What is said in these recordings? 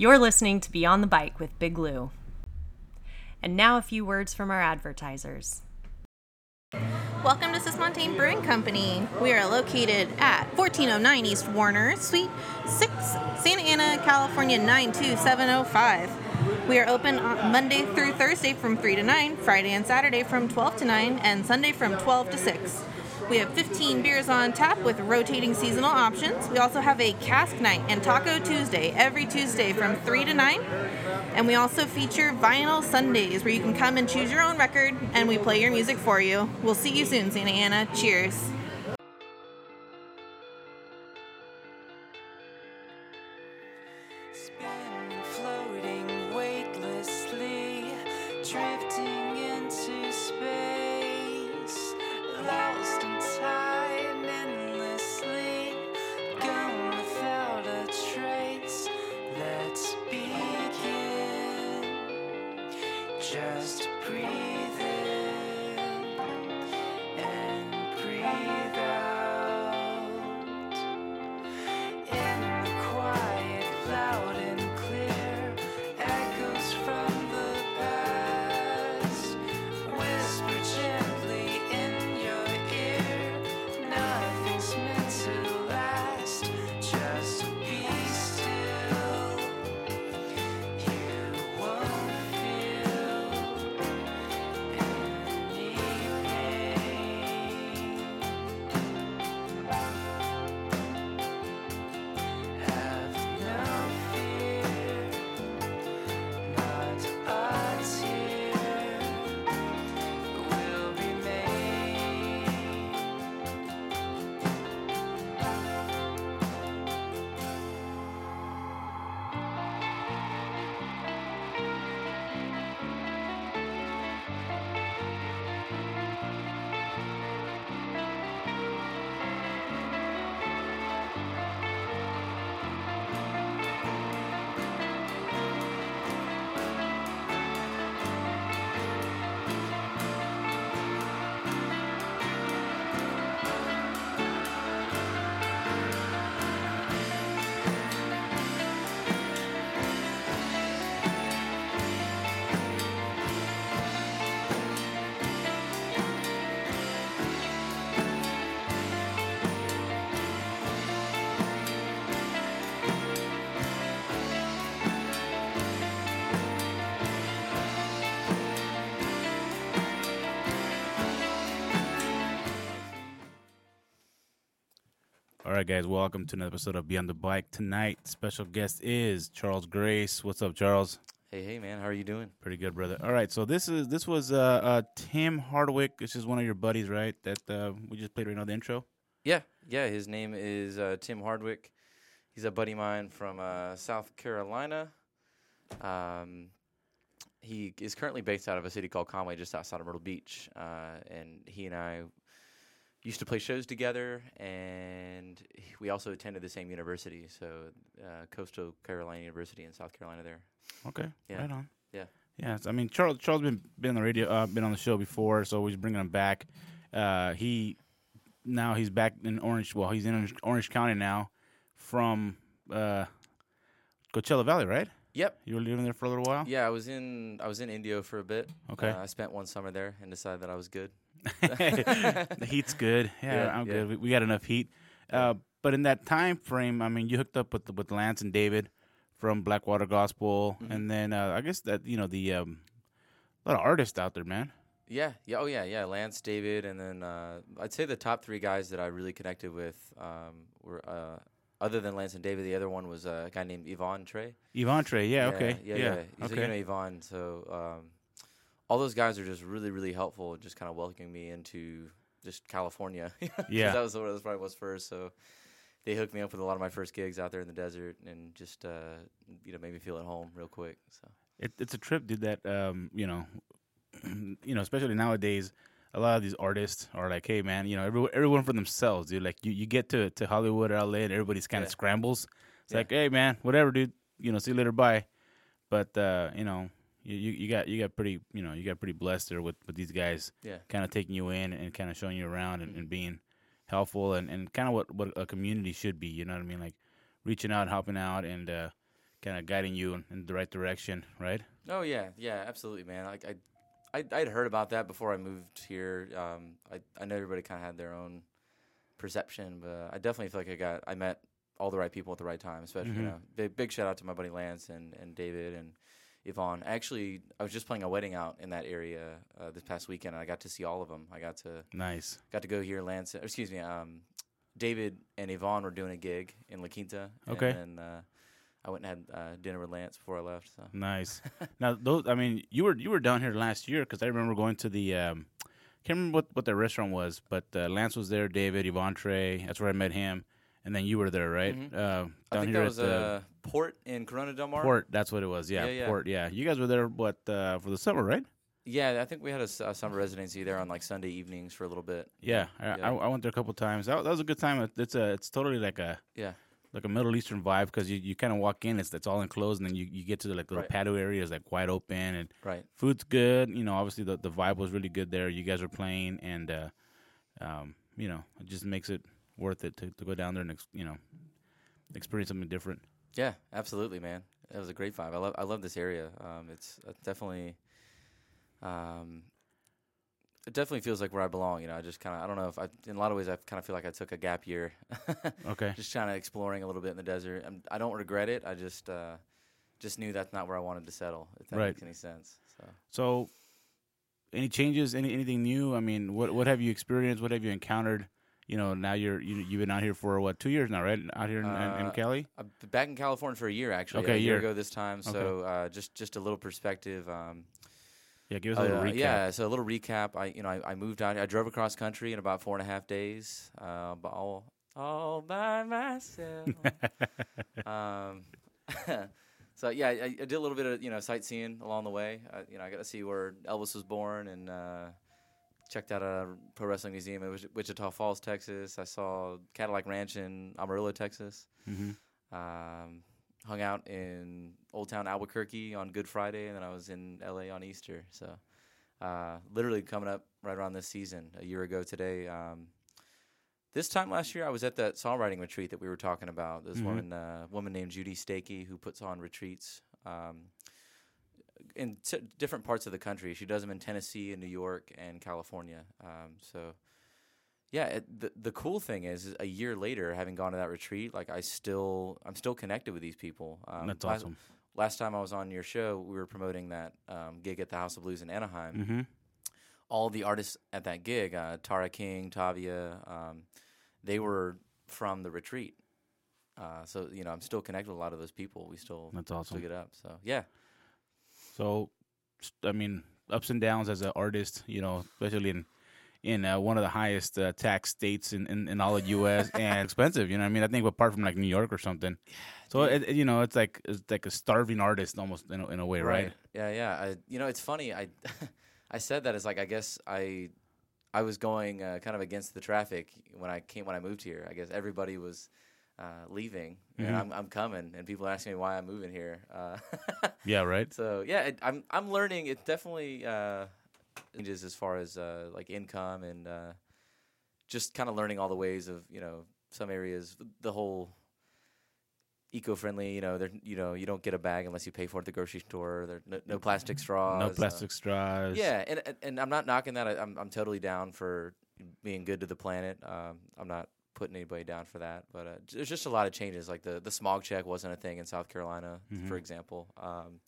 You're listening to Beyond the Bike with Big Lou. And now a few words from our advertisers. Welcome to Cismontane Brewing Company. We are located at 1409 East Warner, Suite 6, Santa Ana, California 92705. We are open on Monday through Thursday from 3 to 9, Friday and Saturday from 12 to 9, and Sunday from 12 to 6. We have 15 beers on tap with rotating seasonal options. We also have a cask night and Taco Tuesday every Tuesday from 3 to 9. And we also feature vinyl Sundays where you can come and choose your own record and we play your music for you. We'll see you soon, Santa Ana. Cheers. Right, guys. Welcome to another episode of Beyond the Bike. Tonight, special guest is Charles Grace. What's up, Charles? Hey, hey, man, how are you doing? Pretty good, brother. All right, so this is this was uh, uh Tim Hardwick. This is one of your buddies, right? That uh, we just played right now the intro. Yeah, yeah. His name is uh, Tim Hardwick. He's a buddy of mine from uh, South Carolina. Um, he is currently based out of a city called Conway, just outside of Myrtle Beach. Uh, and he and I used to play shows together, and we also attended the same university, so uh, Coastal Carolina University in South Carolina. There. Okay, Yeah. right on. Yeah. Yeah, I mean Charles Charles been been on the radio, uh, been on the show before, so we're bringing him back. Uh, he now he's back in Orange. Well, he's in Orange, Orange County now from uh, Coachella Valley, right? Yep. You were living there for a little while. Yeah, I was in I was in Indio for a bit. Okay. Uh, I spent one summer there and decided that I was good. the heat's good. Yeah, Yeah, I'm yeah. good. We, we got enough heat. Uh, but in that time frame, I mean, you hooked up with with Lance and David from Blackwater Gospel, Mm-hmm. and then uh, I guess that you know the um, a lot of artists out there, man. Yeah, yeah, oh yeah, yeah. Lance, David, and then uh, I'd say the top three guys that I really connected with um, were uh, other than Lance and David. The other one was uh, a guy named Yvonne Trey. Yvonne Trey, yeah, okay, yeah, yeah, yeah. So okay. you know Yvonne. So um, all those guys are just really, really helpful. Just kind of welcoming me into just California. Yeah. that was what it probably was first. So they hooked me up with a lot of my first gigs out there in the desert, and just uh, you know made me feel at home real quick. So It, it's a trip, dude. That um, you know, you know, especially nowadays, a lot of these artists are like, "Hey, man, you know, everyone, everyone for themselves, dude. Like, you, you get to to Hollywood or LA, and everybody's kind of Yeah. scrambles. It's Yeah. like, hey, man, whatever, dude. You know, see you later, bye. But uh, you know, you, you you got you got pretty, you know, you got pretty blessed there with with these guys, yeah, kind of taking you in and kind of showing you around and, and being helpful and, and kind of what what a community should be. You know what I mean? Like reaching out, helping out, and uh, kind of guiding you in, in the right direction, right? Oh yeah, yeah, absolutely, man. Like I, I, I'd heard about that before I moved here. Um, I, I know everybody kind of had their own perception, but I definitely feel like I got, I met all the right people at the right time. Especially, you Mhm. know, big, big shout out to my buddy Lance and, and David and Yvonne. Actually, I was just playing a wedding out in that area uh, this past weekend, and I got to see all of them. I got to, Nice. got to go hear Lance. or Excuse me, um, David and Yvonne were doing a gig in La Quinta. Okay. And then, uh, I went and had uh, dinner with Lance before I left. So. Nice. now, those. I mean, you were you were down here last year because I remember going to the. Um, can't remember what what the restaurant was, but uh, Lance was there. David, Yvonne Trey. That's where I met him, and then you were there, right? Mhm. Uh, down I think here that at was the uh, Port in Corona Del Mar. port. That's what it was. Yeah, Yeah, yeah. port. Yeah, you guys were there. What uh, for the summer, right? Yeah, I think we had a summer residency there on like Sunday evenings for a little bit. Yeah, I, Yeah. I, I went there a couple times. That, that was a good time. It's a it's totally like a Yeah. like a Middle Eastern vibe because you, you kind of walk in, it's it's all enclosed, and then you, you get to the, like little Right. patio areas like wide open, and Right. food's good. You know, obviously the the vibe was really good there. You guys were playing, and uh, um, you know, it just makes it worth it to, to go down there and ex- you know experience something different. Yeah, absolutely, man. It was a great vibe. I love I love this area. Um, it's uh, definitely, um, it definitely feels like where I belong. You know, I just kind of I don't know if I in a lot of ways I kind of feel like I took a gap year, Okay, just kind of exploring a little bit in the desert. i I don't regret it. I just uh, just knew that's not where I wanted to settle. If that Right. makes any sense. So. so any changes, any anything new? I mean, what what have you experienced? What have you encountered? You know, now you're you, you've been out here for what two years now, right? Out here in, in, in Uh, Cali. Back in California for a year actually. Okay, a year year. ago this time. So uh, just just a little perspective. Um, Yeah, give us a little Uh, recap. Yeah, so a little recap. I you know I, I moved out. I drove across country in about four and a half days, uh, but all all by myself. um, so yeah, I, I did a little bit of you know sightseeing along the way. I, you know, I got to see where Elvis was born and uh, checked out a pro wrestling museum in Wichita Falls, Texas. I saw Cadillac Ranch in Amarillo, Texas. hmm Um, hung out in Old Town Albuquerque on Good Friday, and then I was in LA on Easter. So, uh, literally coming up right around this season, a year ago today. Um, this time last year, I was at that songwriting retreat that we were talking about. This Mhm. woman, uh, woman named Judy Stakee, who puts on retreats um, in t- different parts of the country. She does them in Tennessee, and New York, and California. Um, so, yeah, it, the the cool thing is, is, a year later, having gone to that retreat, like I still, I'm still connected with these people. Um, That's last, awesome. Last time I was on your show, we were promoting that um, gig at the House of Blues in Anaheim hmm all the artists at that gig, uh, Tara King, Tavia, um, they were from the retreat. Uh, so you know, I'm still connected with a lot of those people. We still That's still awesome. get up. So yeah, So, I mean, ups and downs as an artist, you know, especially in in uh, one of the highest uh, tax states in, in, in all of U.S. and expensive. You know, what I mean, I think apart from like New York or something. So it, it- you know, it's like it's like a starving artist almost in a, in a way, right? Yeah, yeah. I, you know, it's funny. I I said that as like I guess I I was going uh, kind of against the traffic when I came when I moved here. I guess everybody was. Uh, leaving Mhm. and I'm I'm coming and people asking me why I'm moving here. Uh, Yeah, right. So yeah, it, I'm I'm learning. It definitely uh, changes as far as uh, like income and uh, just kind of learning all the ways of you know some areas the whole eco-friendly. You know, there you know you don't get a bag unless you pay for it at the grocery store. There no, no plastic straws. No uh, plastic straws. yeah, and and- and I'm not knocking that. I, I'm I'm totally down for being good to the planet. Um, I'm not putting anybody down for that, but uh, there's just a lot of changes. Like the the smog check wasn't a thing in South Carolina, Mhm. for example. Um,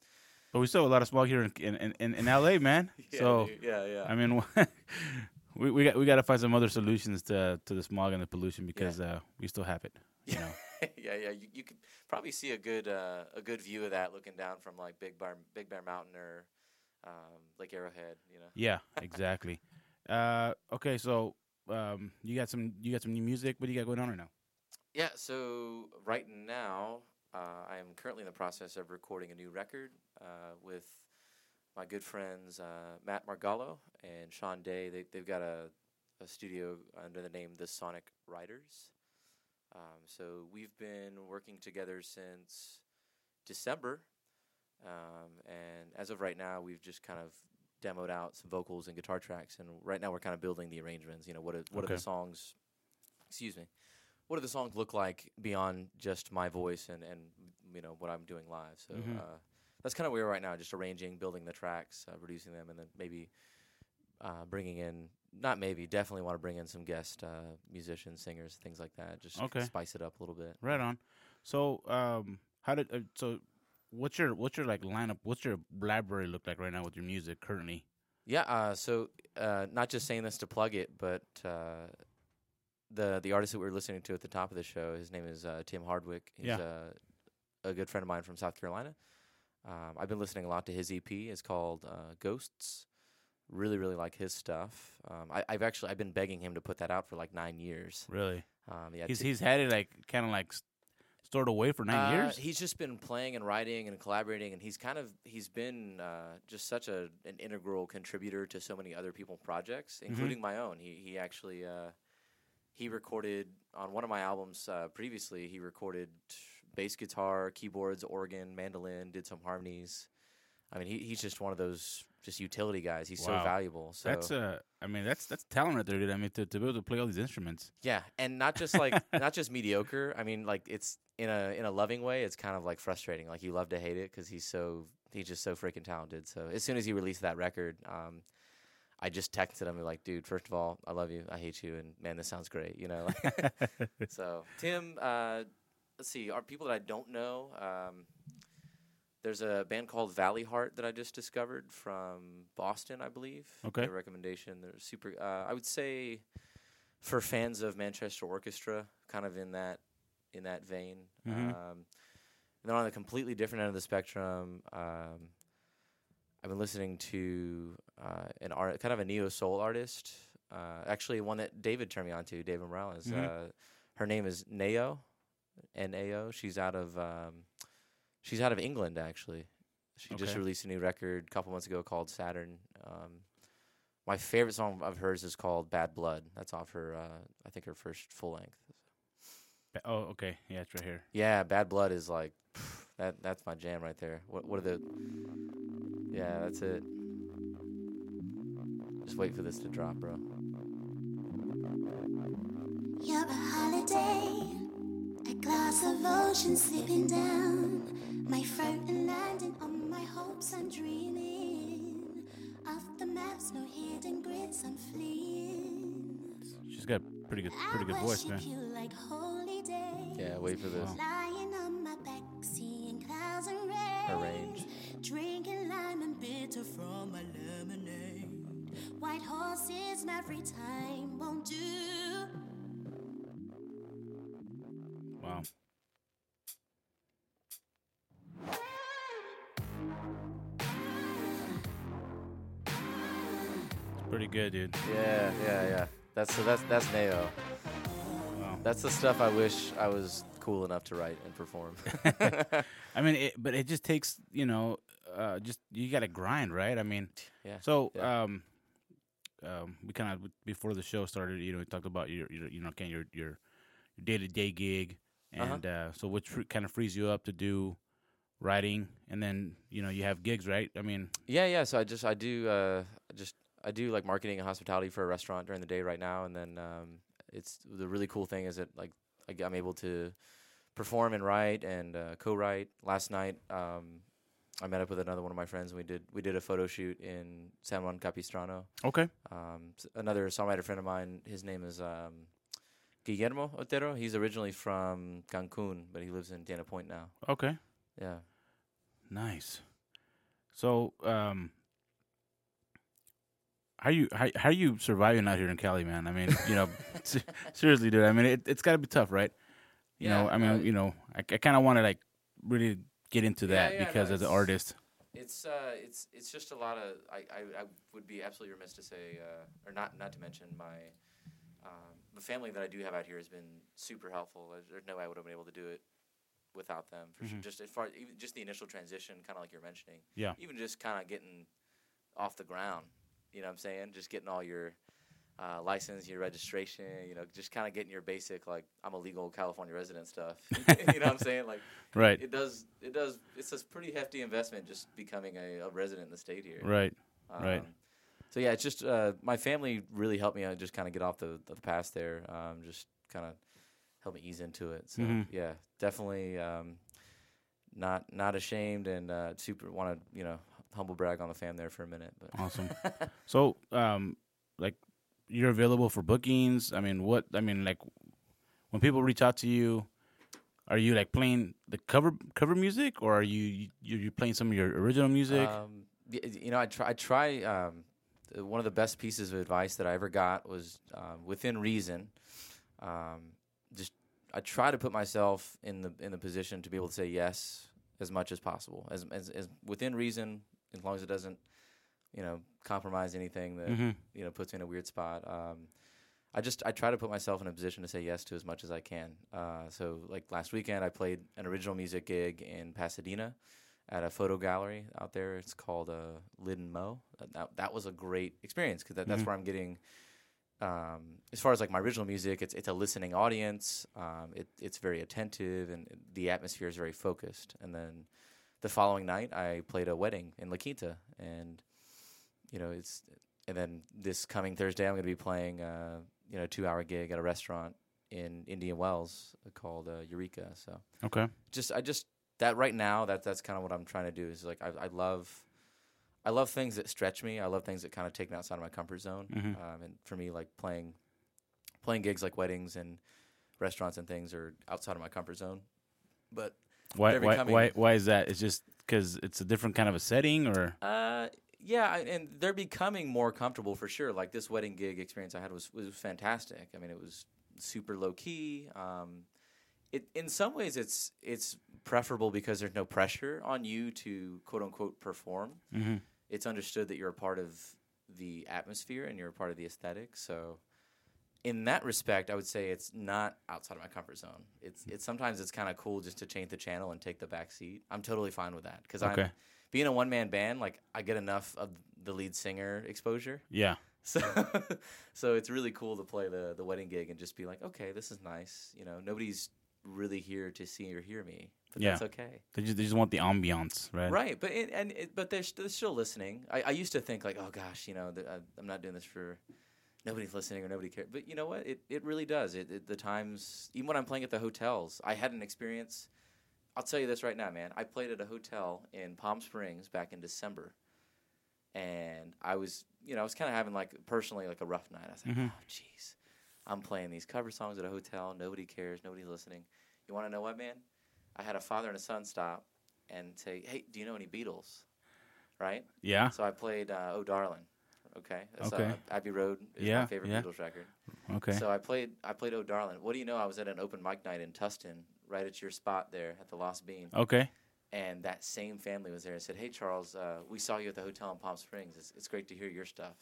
but we still have a lot of smog here in in, in, in L.A., man. so dude, yeah, yeah. I mean, we we got we got to find some other solutions to to the smog and the pollution because uh, we still have it. You know. yeah, yeah. You, you could probably see a good uh, a good view of that looking down from like Big Bear Big Bear Mountain or um, Lake Arrowhead. You know. Yeah, exactly. uh, okay, so um, you got some you got some new music. What do you got going on right now? Yeah. So right now, uh, I am currently in the process of recording a new record uh, with my good friends uh, Matt Margallo and Sean Day. They they've got a a studio under the name The Sonic Riders. Um, so we've been working together since December, um, and as of right now, we've just kind of demoed out some vocals and guitar tracks, and right now we're kind of building the arrangements. You know, what are, what are the songs? Excuse me. what do the songs look like beyond just my voice and and you know what I'm doing live. So Mhm. uh, that's kind of where we're right now, just arranging, building the tracks, uh, producing them, and then maybe uh, bringing in not maybe definitely want to bring in some guest uh, musicians, singers, things like that. Just Okay. spice it up a little bit. Right on. So, um, how did uh, so? What's your what's your like lineup? What's your library look like right now with your music currently? Yeah. Uh, so uh, not just saying this to plug it, but uh, the the artist that we were listening to at the top of the show, his name is uh, Tim Hardwick. He's Yeah. uh, a good friend of mine from South Carolina. Um, I've been listening a lot to his EP. It's called uh, Ghosts. Really, really like his stuff. Um, I, I've actually I've been begging him to put that out for like nine years. Really? Um, yeah, he's t- he's had it like kind of like stored away for nine Uh, years. He's just been playing and writing and collaborating, and he's kind of he's been uh, just such a an integral contributor to so many other people's projects, Mm-hmm. including my own. He he actually uh, he recorded on one of my albums uh, previously. He recorded bass guitar, keyboards, organ, mandolin, did some harmonies. I mean, he, he's just one of those just utility guys. He's Wow. so valuable. So that's uh, I mean that's that's talent right there, dude. I mean to, to be able to play all these instruments. Yeah, and not just like not just mediocre. I mean, like it's in a in a loving way. It's kind of like frustrating. Like you love to hate it because he's so he's just so freaking talented. So as soon as he released that record, um, I just texted him like, dude, first of all, I love you, I hate you, and man, this sounds great. You know. so Tim, uh, let's see, are people that I don't know. Um, there's a band called Valley Heart that I just discovered from Boston, I believe. Okay. Their recommendation. They're super. Uh, I would say for fans of Manchester Orchestra, kind of in that in that vein. Mhm. Um, and then on the completely different end of the spectrum, um, I've been listening to uh, an art, kind of a neo soul artist. Uh, actually, one that David turned me on to, David Morales. Mhm. Uh, her name is Nao, N A O. She's out of um, she's out of England actually. She just released a new record a couple months ago called Saturn. Um, my favorite song of hers is called Bad Blood. That's off her, uh, I think her first full length. Oh, okay, yeah, it's right here. Yeah, Bad Blood is like that. That's my jam right there. What What are the? Yeah, that's it. Just wait for this to drop, bro. You're a holiday, a glass of ocean slipping down. My throat and landing on my hopes. I'm dreaming of the maps, no hidden grids. I'm fleeing. She's got a pretty good pretty good voice, man. worship you like holy days. Yeah, wait for this. Lying on my back, seeing clouds and rain. Her range. Drinking lime and bitter from my lemonade. White horses every time won't do. Wow. Pretty good, dude. Yeah, yeah, yeah. That's so that's that's Nao. Wow. That's the stuff I wish I was cool enough to write and perform. I mean, it, but it just takes you know, uh, just you got to grind, right? I mean, yeah. so Yeah. um, um, we kind of before the show started, you know, we talked about your, your you know, kind your your your day to day gig, Uh-huh. and uh so which kind of frees you up to do writing, and then you know you have gigs, right? I mean, Yeah, yeah. So I just I do uh just I do like marketing and hospitality for a restaurant during the day right now, and then um it's the really cool thing is that like I, am able to perform and write and uh, co-write. Last night um I met up with another one of my friends and we did we did a photo shoot in San Juan Capistrano. okay, Um, another songwriter friend of mine, his name is um, Guillermo Otero. He's originally from Cancun, but he lives in Dana Point now. okay, Yeah. nice. So, um, how you how how are you surviving out here in Cali, man? I mean, you know, seriously, dude. I mean, it, it's got to be tough, right? You know, I mean, uh, you know, I, I kind of want to like really get into Yeah, that yeah, no, because as an artist, It's uh, it's it's just a lot of. I, I, I would be absolutely remiss to say, uh, or not not to mention my, um, the family that I do have out here has been super helpful. There's, no way I would have been able to do it without them for sure. Mhm. Just as far even just the initial transition, kind of like you're mentioning. Yeah. Even just kind of getting off the ground. You know what I'm saying? Just getting all your uh, license, your registration. You know, just kind of getting your basic like I'm a legal California resident stuff. you know what I'm saying? Like right, it does it does it's a pretty hefty investment just becoming a, a resident in the state here right, right. Um, so yeah it's just uh, my family really helped me out just kind of get off the, the past there um, just kind of help me ease into it. So Mhm. yeah, definitely um, not not ashamed and uh, super want to you know humble brag on the fam there for a minute. But Awesome. so, um, like, you're available for bookings. I mean, what? I mean, like, when people reach out to you, are you like playing the cover cover music, or are you you you playing some of your original music? Um, you know, I try. I try. Um, one of the best pieces of advice that I ever got was um, within reason. Um, just I try to put myself in the in the position to be able to say yes as much as possible, as as, as within reason, as long as it doesn't, you know, compromise anything that Mhm. you know puts me in a weird spot. Um, I just I try to put myself in a position to say yes to as much as I can. Uh, so like last weekend, I played an original music gig in Pasadena at a photo gallery out there. It's called uh, Lid and Mo. That, that was a great experience because that, that's Mhm. where I'm getting. Um, as far as like my original music, it's it's a listening audience. Um, it, it's very attentive and the atmosphere is very focused. And then the following night, I played a wedding in La Quinta, and you know it's and then this coming Thursday, I'm going to be playing uh, you know a two hour gig at a restaurant in Indian Wells called uh, Eureka. So okay. just I just that right now that that's kind of what I'm trying to do is like I, I love I love things that stretch me. I love things that kind of take me outside of my comfort zone. Mhm. Um, and for me, like playing playing gigs like weddings and restaurants and things are outside of my comfort zone. But Why why why why is that? It's just because it's a different kind of a setting, or Uh, yeah, and they're becoming more comfortable for sure. Like this wedding gig experience I had was was fantastic. I mean, it was super low key. Um, it in some ways it's it's preferable because there's no pressure on you to quote unquote perform. Mhm. It's understood that you're a part of the atmosphere and you're a part of the aesthetic. So. In that respect, I would say it's not outside of my comfort zone. It's hmm. it's sometimes it's kind of cool just to change the channel and take the back seat. I'm totally fine with that because Okay. I'm being a one man band, like I get enough of the lead singer exposure. yeah, So so it's really cool to play the the wedding gig and just be like, okay, this is nice. You know, nobody's really here to see or hear me, but Yeah. that's okay. they just they just want the ambiance, right? Right, but it, and it, but they're, they're still listening. I, I used to think like, oh gosh, you know, th- I, uh, I'm not doing this for nobody's listening or nobody cares. But you know what? It it really does. It, it the times even when I'm playing at the hotels, I had an experience. I'll tell you this right now, man. I played at a hotel in Palm Springs back in December, and I was, you know, I was kind of having like personally like a rough night. I was like, Mhm. oh, jeez, I'm playing these cover songs at a hotel. Nobody cares. Nobody's listening. You want to know what, man? I had a father and a son stop and say, hey, do you know any Beatles? Right. Yeah. So I played uh, "Oh Darling." Okay. That's, Okay. Uh, Abbey Road is Yeah, my favorite yeah. Beatles record. Okay. So I played I played "Oh Darling." What do you know? I was at an open mic night in Tustin, right at your spot there at the Lost Bean, okay. and that same family was there and said, "Hey Charles, uh, we saw you at the hotel in Palm Springs. It's, it's great to hear your stuff."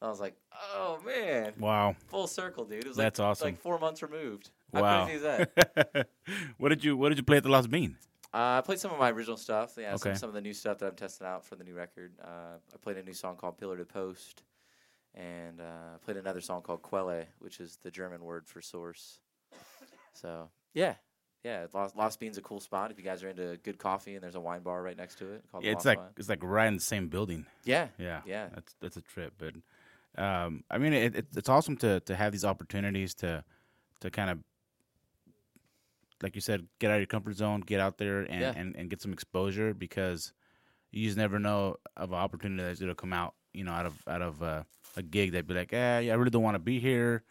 I was like, "Oh man, Wow. full circle, dude." It was That's like, awesome. Like four months removed. Wow. How crazy is that? what did you What did you play at the Lost Bean? Uh, I played some of my original stuff. Yeah, some, Okay. some of the new stuff that I'm testing out for the new record. Uh, I played a new song called "Pillar to Post," and uh, I played another song called "Quelle," which is the German word for source. So yeah, yeah, Lost, Lost Bean's a cool spot. If you guys are into good coffee, and there's a wine bar right next to it called Yeah, it's Lost like it's like right in the same building. yeah, Yeah, Yeah. That's that's a trip, but um, I mean, it, it, it's awesome to to have these opportunities to to kind of, like you said, get out of your comfort zone, get out there and Yeah. and, and get some exposure because you just never know of an opportunity that's gonna come out, you know, out of out of uh, a gig that'd be like, eh, yeah, I really don't want to be here,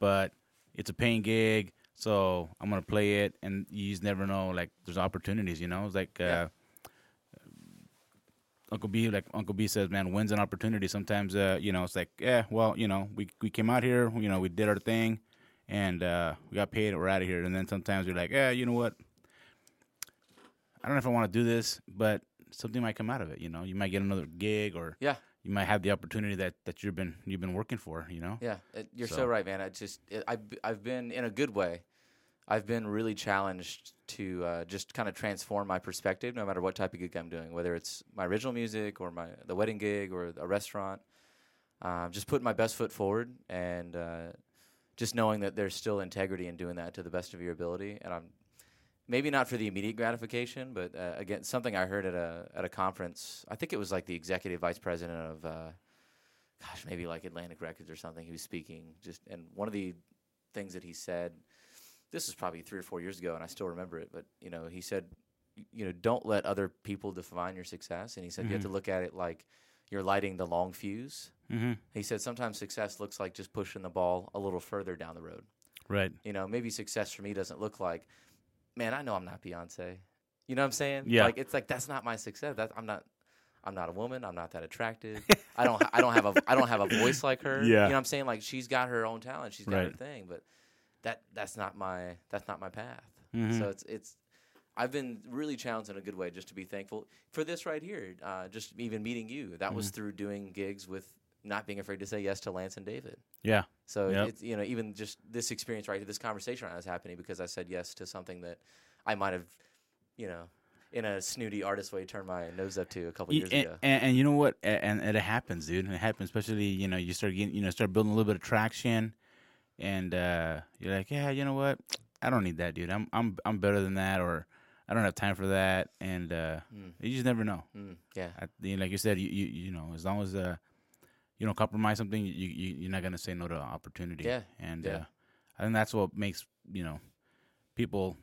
but it's a paying gig, so I'm gonna play it, and you just never know. Like, there's opportunities, you know. It's like. Uh, Yeah. Uncle B, like Uncle B says, man, wins an opportunity. Sometimes, uh, you know, it's like, yeah, well, you know, we we came out here, you know, we did our thing, and uh, we got paid, and we're out of here. And then sometimes you're like, yeah, you know what? I don't know if I want to do this, but something might come out of it. You know, you might get another gig, or Yeah. you might have the opportunity that that you've been you've been working for. You know, Yeah, it, you're so. So- right, man. I just it, I've b- I've been in a good way. I've been really challenged to uh, just kind of transform my perspective, no matter what type of gig I'm doing, whether it's my original music or my the wedding gig or a restaurant. Um, just putting my best foot forward and uh, just knowing that there's still integrity in doing that to the best of your ability. And I'm maybe not for the immediate gratification, but uh, again, something I heard at a at a conference. I think it was like the executive vice president of, uh, gosh, maybe like Atlantic Records or something. He was speaking just, and one of the things that he said this is probably three or four years ago, and I still remember it. But you know, he said, you know, don't let other people define your success. And he said you have to look at it like you're lighting the long fuse. Mm-hmm. He said sometimes success looks like just pushing the ball a little further down the road. Right. You know, maybe success for me doesn't look like, man, I know I'm not Beyonce. You know what I'm saying? Yeah. Like it's like that's not my success. That I'm not. I'm not a woman. I'm not that attractive. I don't. I don't have a. I don't have a voice like her. Yeah. You know what I'm saying? Like she's got her own talent. She's got her thing. But that that's not my. That's not my path. Mhm. So it's it's. I've been really challenged in a good way just to be thankful for this right here. Uh, just even meeting you. That was through doing gigs with not being afraid to say yes to Lance and David. Yeah. So Yep. it's you know even just this experience right here, this conversation right now is happening because I said yes to something that I might have, you know, in a snooty artist way turned my nose up to a couple years and, ago. and, and you know what? And, and it happens, dude. It happens, especially you know you start getting you know start building a little bit of traction, and uh, you're like, yeah, you know what? I don't need that, dude. I'm I'm I'm better than that, or I don't have time for that, and uh, you just never know. Mm, yeah, I, you know, like you said, you, you you know, as long as uh, you don't compromise something, you, you you're not gonna say no to opportunity. Yeah, and yeah. Uh, I think that's what makes you know people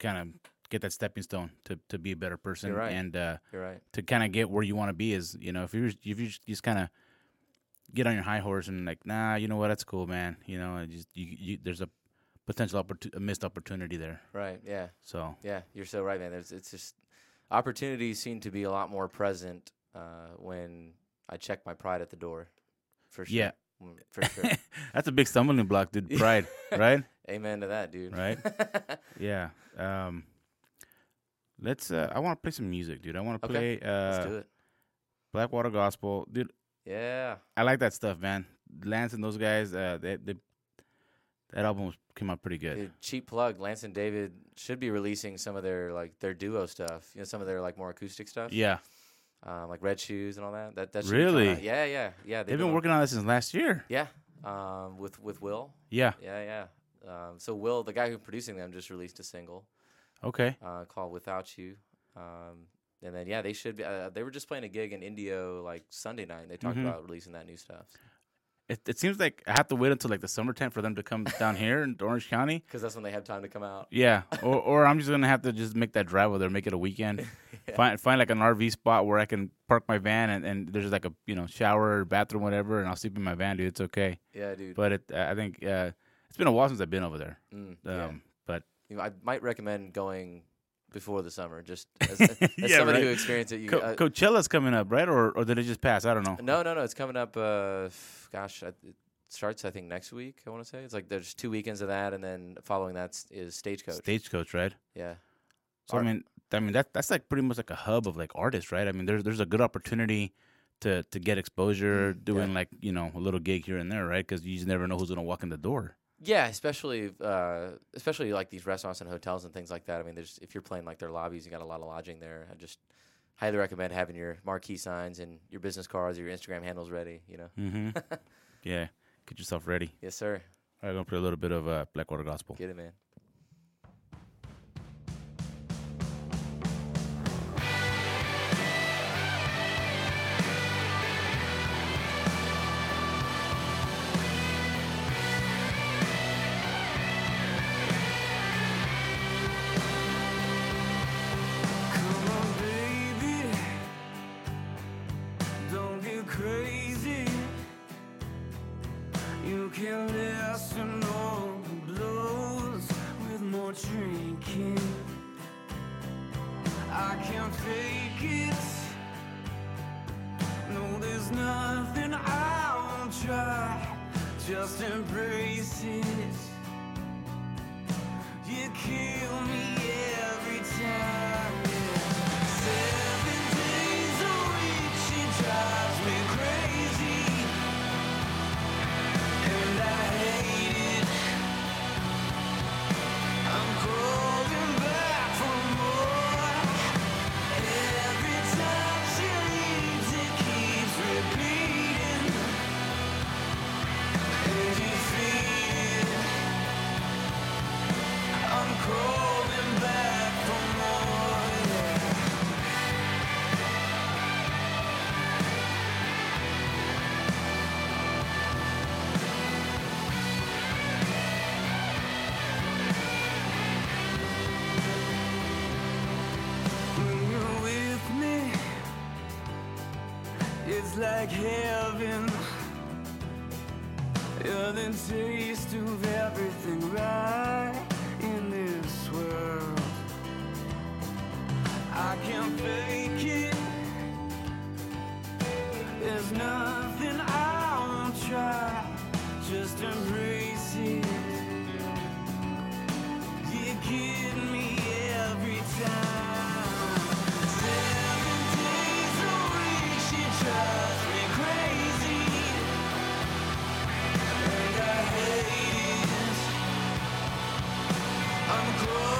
kind of get that stepping stone to to be a better person. You're right. And uh, you're right. to kind of get where you want to be is you know if you if you just kind of get on your high horse and like nah you know what that's cool man you know just you, you there's a potential a missed opportunity there Right. Yeah. so Yeah. You're so right, man. There's it's just opportunities seem to be a lot more present uh, when I check my pride at the door. For sure. Yeah. Mm, For sure. that's a big stumbling block dude pride right Amen to that, dude. Right. yeah um let's uh i want to play some music dude i want to Okay, play uh Let's do it. blackwater gospel dude Yeah. i like that stuff man lance and those guys uh they, they that album came out pretty good Dude, cheap plug. Lance and David should be releasing some of their like their duo stuff. You know, some of their like more acoustic stuff. yeah um, like Red Shoes and all that. That that should be coming Really? Yeah, yeah, yeah. they've been working on this since last year Yeah, um, with with Will. yeah Yeah, yeah. Um, so Will, the guy who's producing them, just released a single okay uh, called "Without You." Um, and then yeah, they should be. Uh, they were just playing a gig in Indio like Sunday night. and They talked Mhm. about releasing that new stuff it, it seems like I have to wait until like the summertime for them to come down here in Orange County. because that's when they have time to come out. Yeah, or or I'm just gonna have to just make that drive over there, make it a weekend. Find find like an RV spot where I can park my van and, and there's like a you know shower, bathroom, whatever, and I'll sleep in my van, dude. It's okay. Yeah, dude. But it I think uh, it's been a while since I've been over there. Mm, Um, yeah. But You know, I might recommend going before the summer, just as, as Yeah, somebody right. who experienced it. You, Co- uh, Coachella's coming up, right? Or or did it just pass? I don't know. No, no, no. It's coming up. Uh, gosh, it starts I think next week. I want to say it's like there's two weekends of that, and then following that is Stagecoach. Stagecoach, right? yeah, So Art- I mean, I mean that that's like pretty much like a hub of like artists, right? I mean, there's there's a good opportunity to to get exposure Mm, doing yeah. like you know a little gig here and there, right? Because you just never know who's gonna walk in the door. Yeah. Especially, uh, especially like these restaurants and hotels and things like that. I mean, there's if you're playing like their lobbies, you got a lot of lodging there. I just highly recommend having your marquee signs and your business cards, or your Instagram handles ready. You know. Mm-hmm. yeah, get yourself ready. Yes, sir. All right, I'm gonna play a little bit of uh, Blackwater Gospel. Get it, man. I'm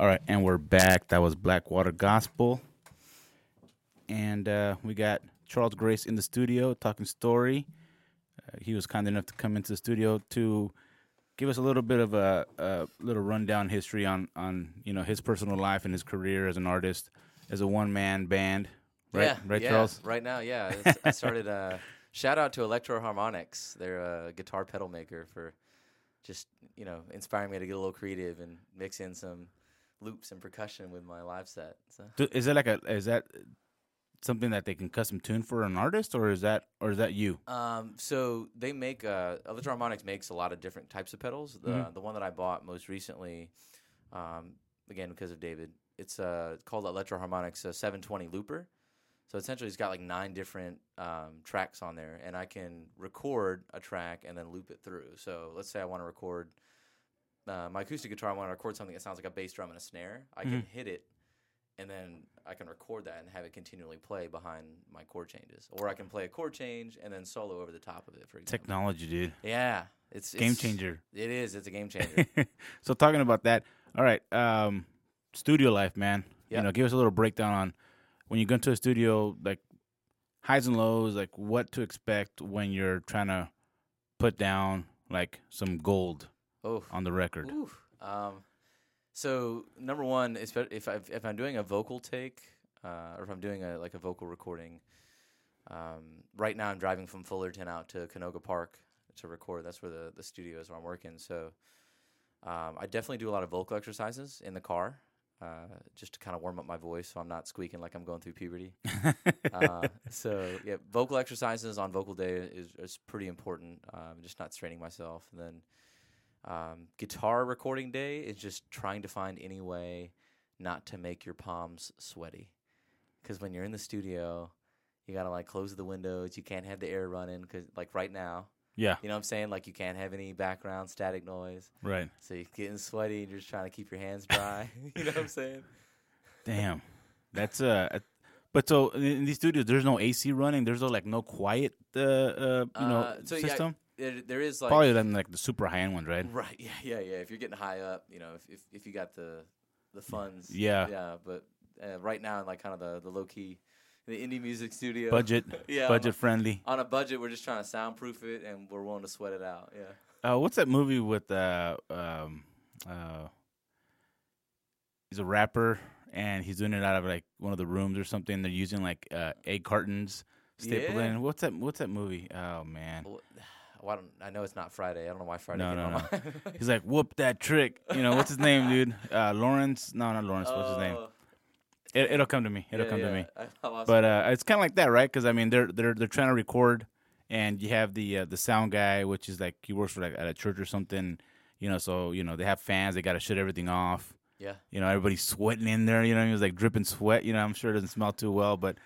All right, and we're back. That was Blackwater Gospel. And uh, we got Charles Grace in the studio talking story. Uh, he was kind enough to come into the studio to give us a little bit of a, a little rundown history on, on you know his personal life and his career as an artist, as a one man band. Right, yeah, right, yeah, Charles. Right now, yeah. I started. Uh, shout out to Electro-Harmonix. They're a guitar pedal maker for just you know inspiring me to get a little creative and mix in some loops and percussion with my live set. So Is that like a is that something that they can custom tune for an artist, or is that or is that you? Um, so they make uh, Electro-Harmonix makes a lot of different types of pedals. The Mhm. the one that I bought most recently, um, again because of David, it's uh, called Electro-Harmonix uh, 720 Looper. So essentially, it's got like nine different um, tracks on there, and I can record a track and then loop it through. So let's say I want to record uh, my acoustic guitar. I want to record something that sounds like a bass drum and a snare. I can hit it, and then I can record that and have it continually play behind my chord changes. Or I can play a chord change and then solo over the top of it. For example. Technology, dude. Yeah, it's Game it's- changer. It is. It's a game changer. so talking about that, all right, um, studio life, man. Yeah. You know, give us a little breakdown on when you go into a studio, like highs and lows, like what to expect when you're trying to put down like some gold oh, on the record. Oof. Um, so number one, is if I if I'm doing a vocal take, uh, or if I'm doing a like a vocal recording, um, right now I'm driving from Fullerton out to Canoga Park to record. That's where the the studio is where I'm working. So um, I definitely do a lot of vocal exercises in the car. Uh, just to kind of warm up my voice, so I'm not squeaking like I'm going through puberty. uh, so yeah, vocal exercises on vocal day is, is pretty important. Um, just not straining myself. And then um, guitar recording day is just trying to find any way not to make your palms sweaty. Because when you're in the studio, you gotta like close the windows. You can't have the air running because like right now, yeah, you know what I'm saying? Like you can't have any background static noise. right. So you're getting sweaty and you're just trying to keep your hands dry. you know what I'm saying? Damn, that's uh. uh, But so in these studios, there's no AC running. There's no like no quiet, uh, uh you know, Uh, so yeah, system. There, there is like Probably than like the super high end ones, right? Right. Yeah. Yeah. Yeah. If you're getting high up, you know, if if, if you got the the funds. Yeah. Yeah. But uh, right now, in like kind of the the low key the indie music studio. Budget, Yeah, budget friendly. On a budget, we're just trying to soundproof it, and we're willing to sweat it out. Yeah. Uh, what's that movie with uh um uh he's a rapper and he's doing it out of like one of the rooms or something. They're using like uh egg cartons stapled Yeah. in. What's that what's that movie? Oh man. Well, well, I don't. I know it's not Friday. I don't know why Friday. No, came no, no. He's like, whoop that trick. You know, what's his name, dude? Uh Lawrence? No, not Lawrence. What's his name? Oh, It, it'll come to me. It'll yeah, come to me. I- I But uh, it's kind of like that, right? Because I mean, they're they're they're trying to record, and you have the uh, the sound guy, which is like he works for like at a church or something, you know. So you know they have fans, they got to shut everything off. yeah. You know, everybody's sweating in there. You know, he was like dripping sweat. You know, I'm sure it doesn't smell too well, but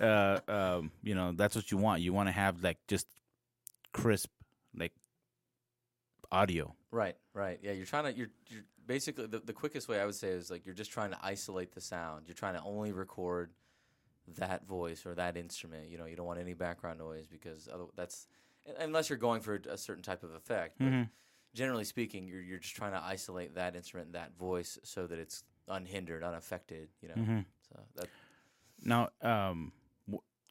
uh, um, you know, that's what you want. You want to have like just crisp, audio. Right, right. Yeah, you're trying to you're you're basically the, the quickest way I would say is like you're just trying to isolate the sound. You're trying to only record that voice or that instrument. You know, you don't want any background noise because other, that's unless you're going for a certain type of effect. But Mhm. generally speaking, you're you're just trying to isolate that instrument, and that voice, so that it's unhindered, unaffected. You know, Mhm. so that Now, um,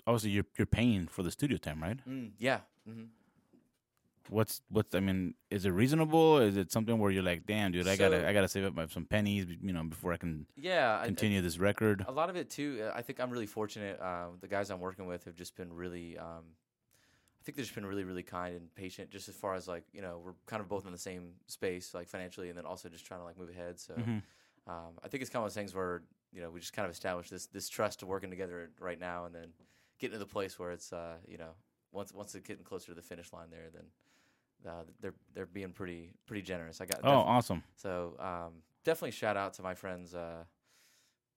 obviously you're you're paying for the studio time, right? mm, yeah. hmm What's what's I mean, is it reasonable? Is it something where you're like, damn, dude, I So- gotta I gotta save up my, some pennies, you know, before I can Yeah, I- I- continue this record? a lot of it too. uh, I think I'm really fortunate. Uh, the guys I'm working with have just been really. Um, I think they've just been really, really kind and patient. Just as far as like you know, we're kind of both in the same space, like financially, and then also just trying to like move ahead. So Mhm. um, I think it's kind of of those things where you know we just kind of established this this trust to working together right now, and then getting to the place where it's uh, you know once once it's getting closer to the finish line there, then. Uh, they're they're being pretty pretty generous. I got Oh, awesome! so um, definitely shout out to my friends uh,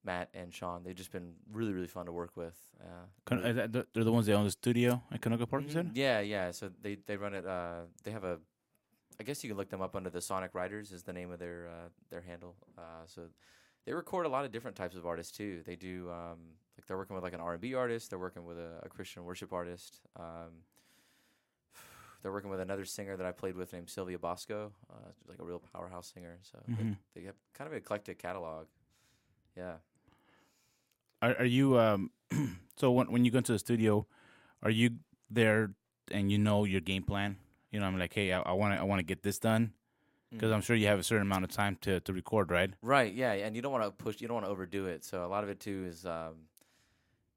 Matt and Sean. They've just been really really fun to work with. Uh, really- that the- they're the ones that own the studio at Canoga Park. Mhm. said? Yeah, yeah. So they they run it. Uh, they have a. I guess you can look them up under the Sonic Riders is the name of their uh, their handle. Uh, so they record a lot of different types of artists too. They do um, like they're working with like an R and B artist. They're working with a, a Christian worship artist. Um, they're working with another singer that I played with named Sylvia Bosco, uh, like a real powerhouse singer. So they- Mhm. they, have kind of an eclectic catalog. Yeah. Are, are you um? so when when you go into the studio, are you there and you know your game plan? You know, I'm like, hey, I want to I want to get this done because I'm sure you have a certain amount of time to to record, right? Right, yeah, and you don't want to push, you don't want to overdo it. So a lot of it too is um,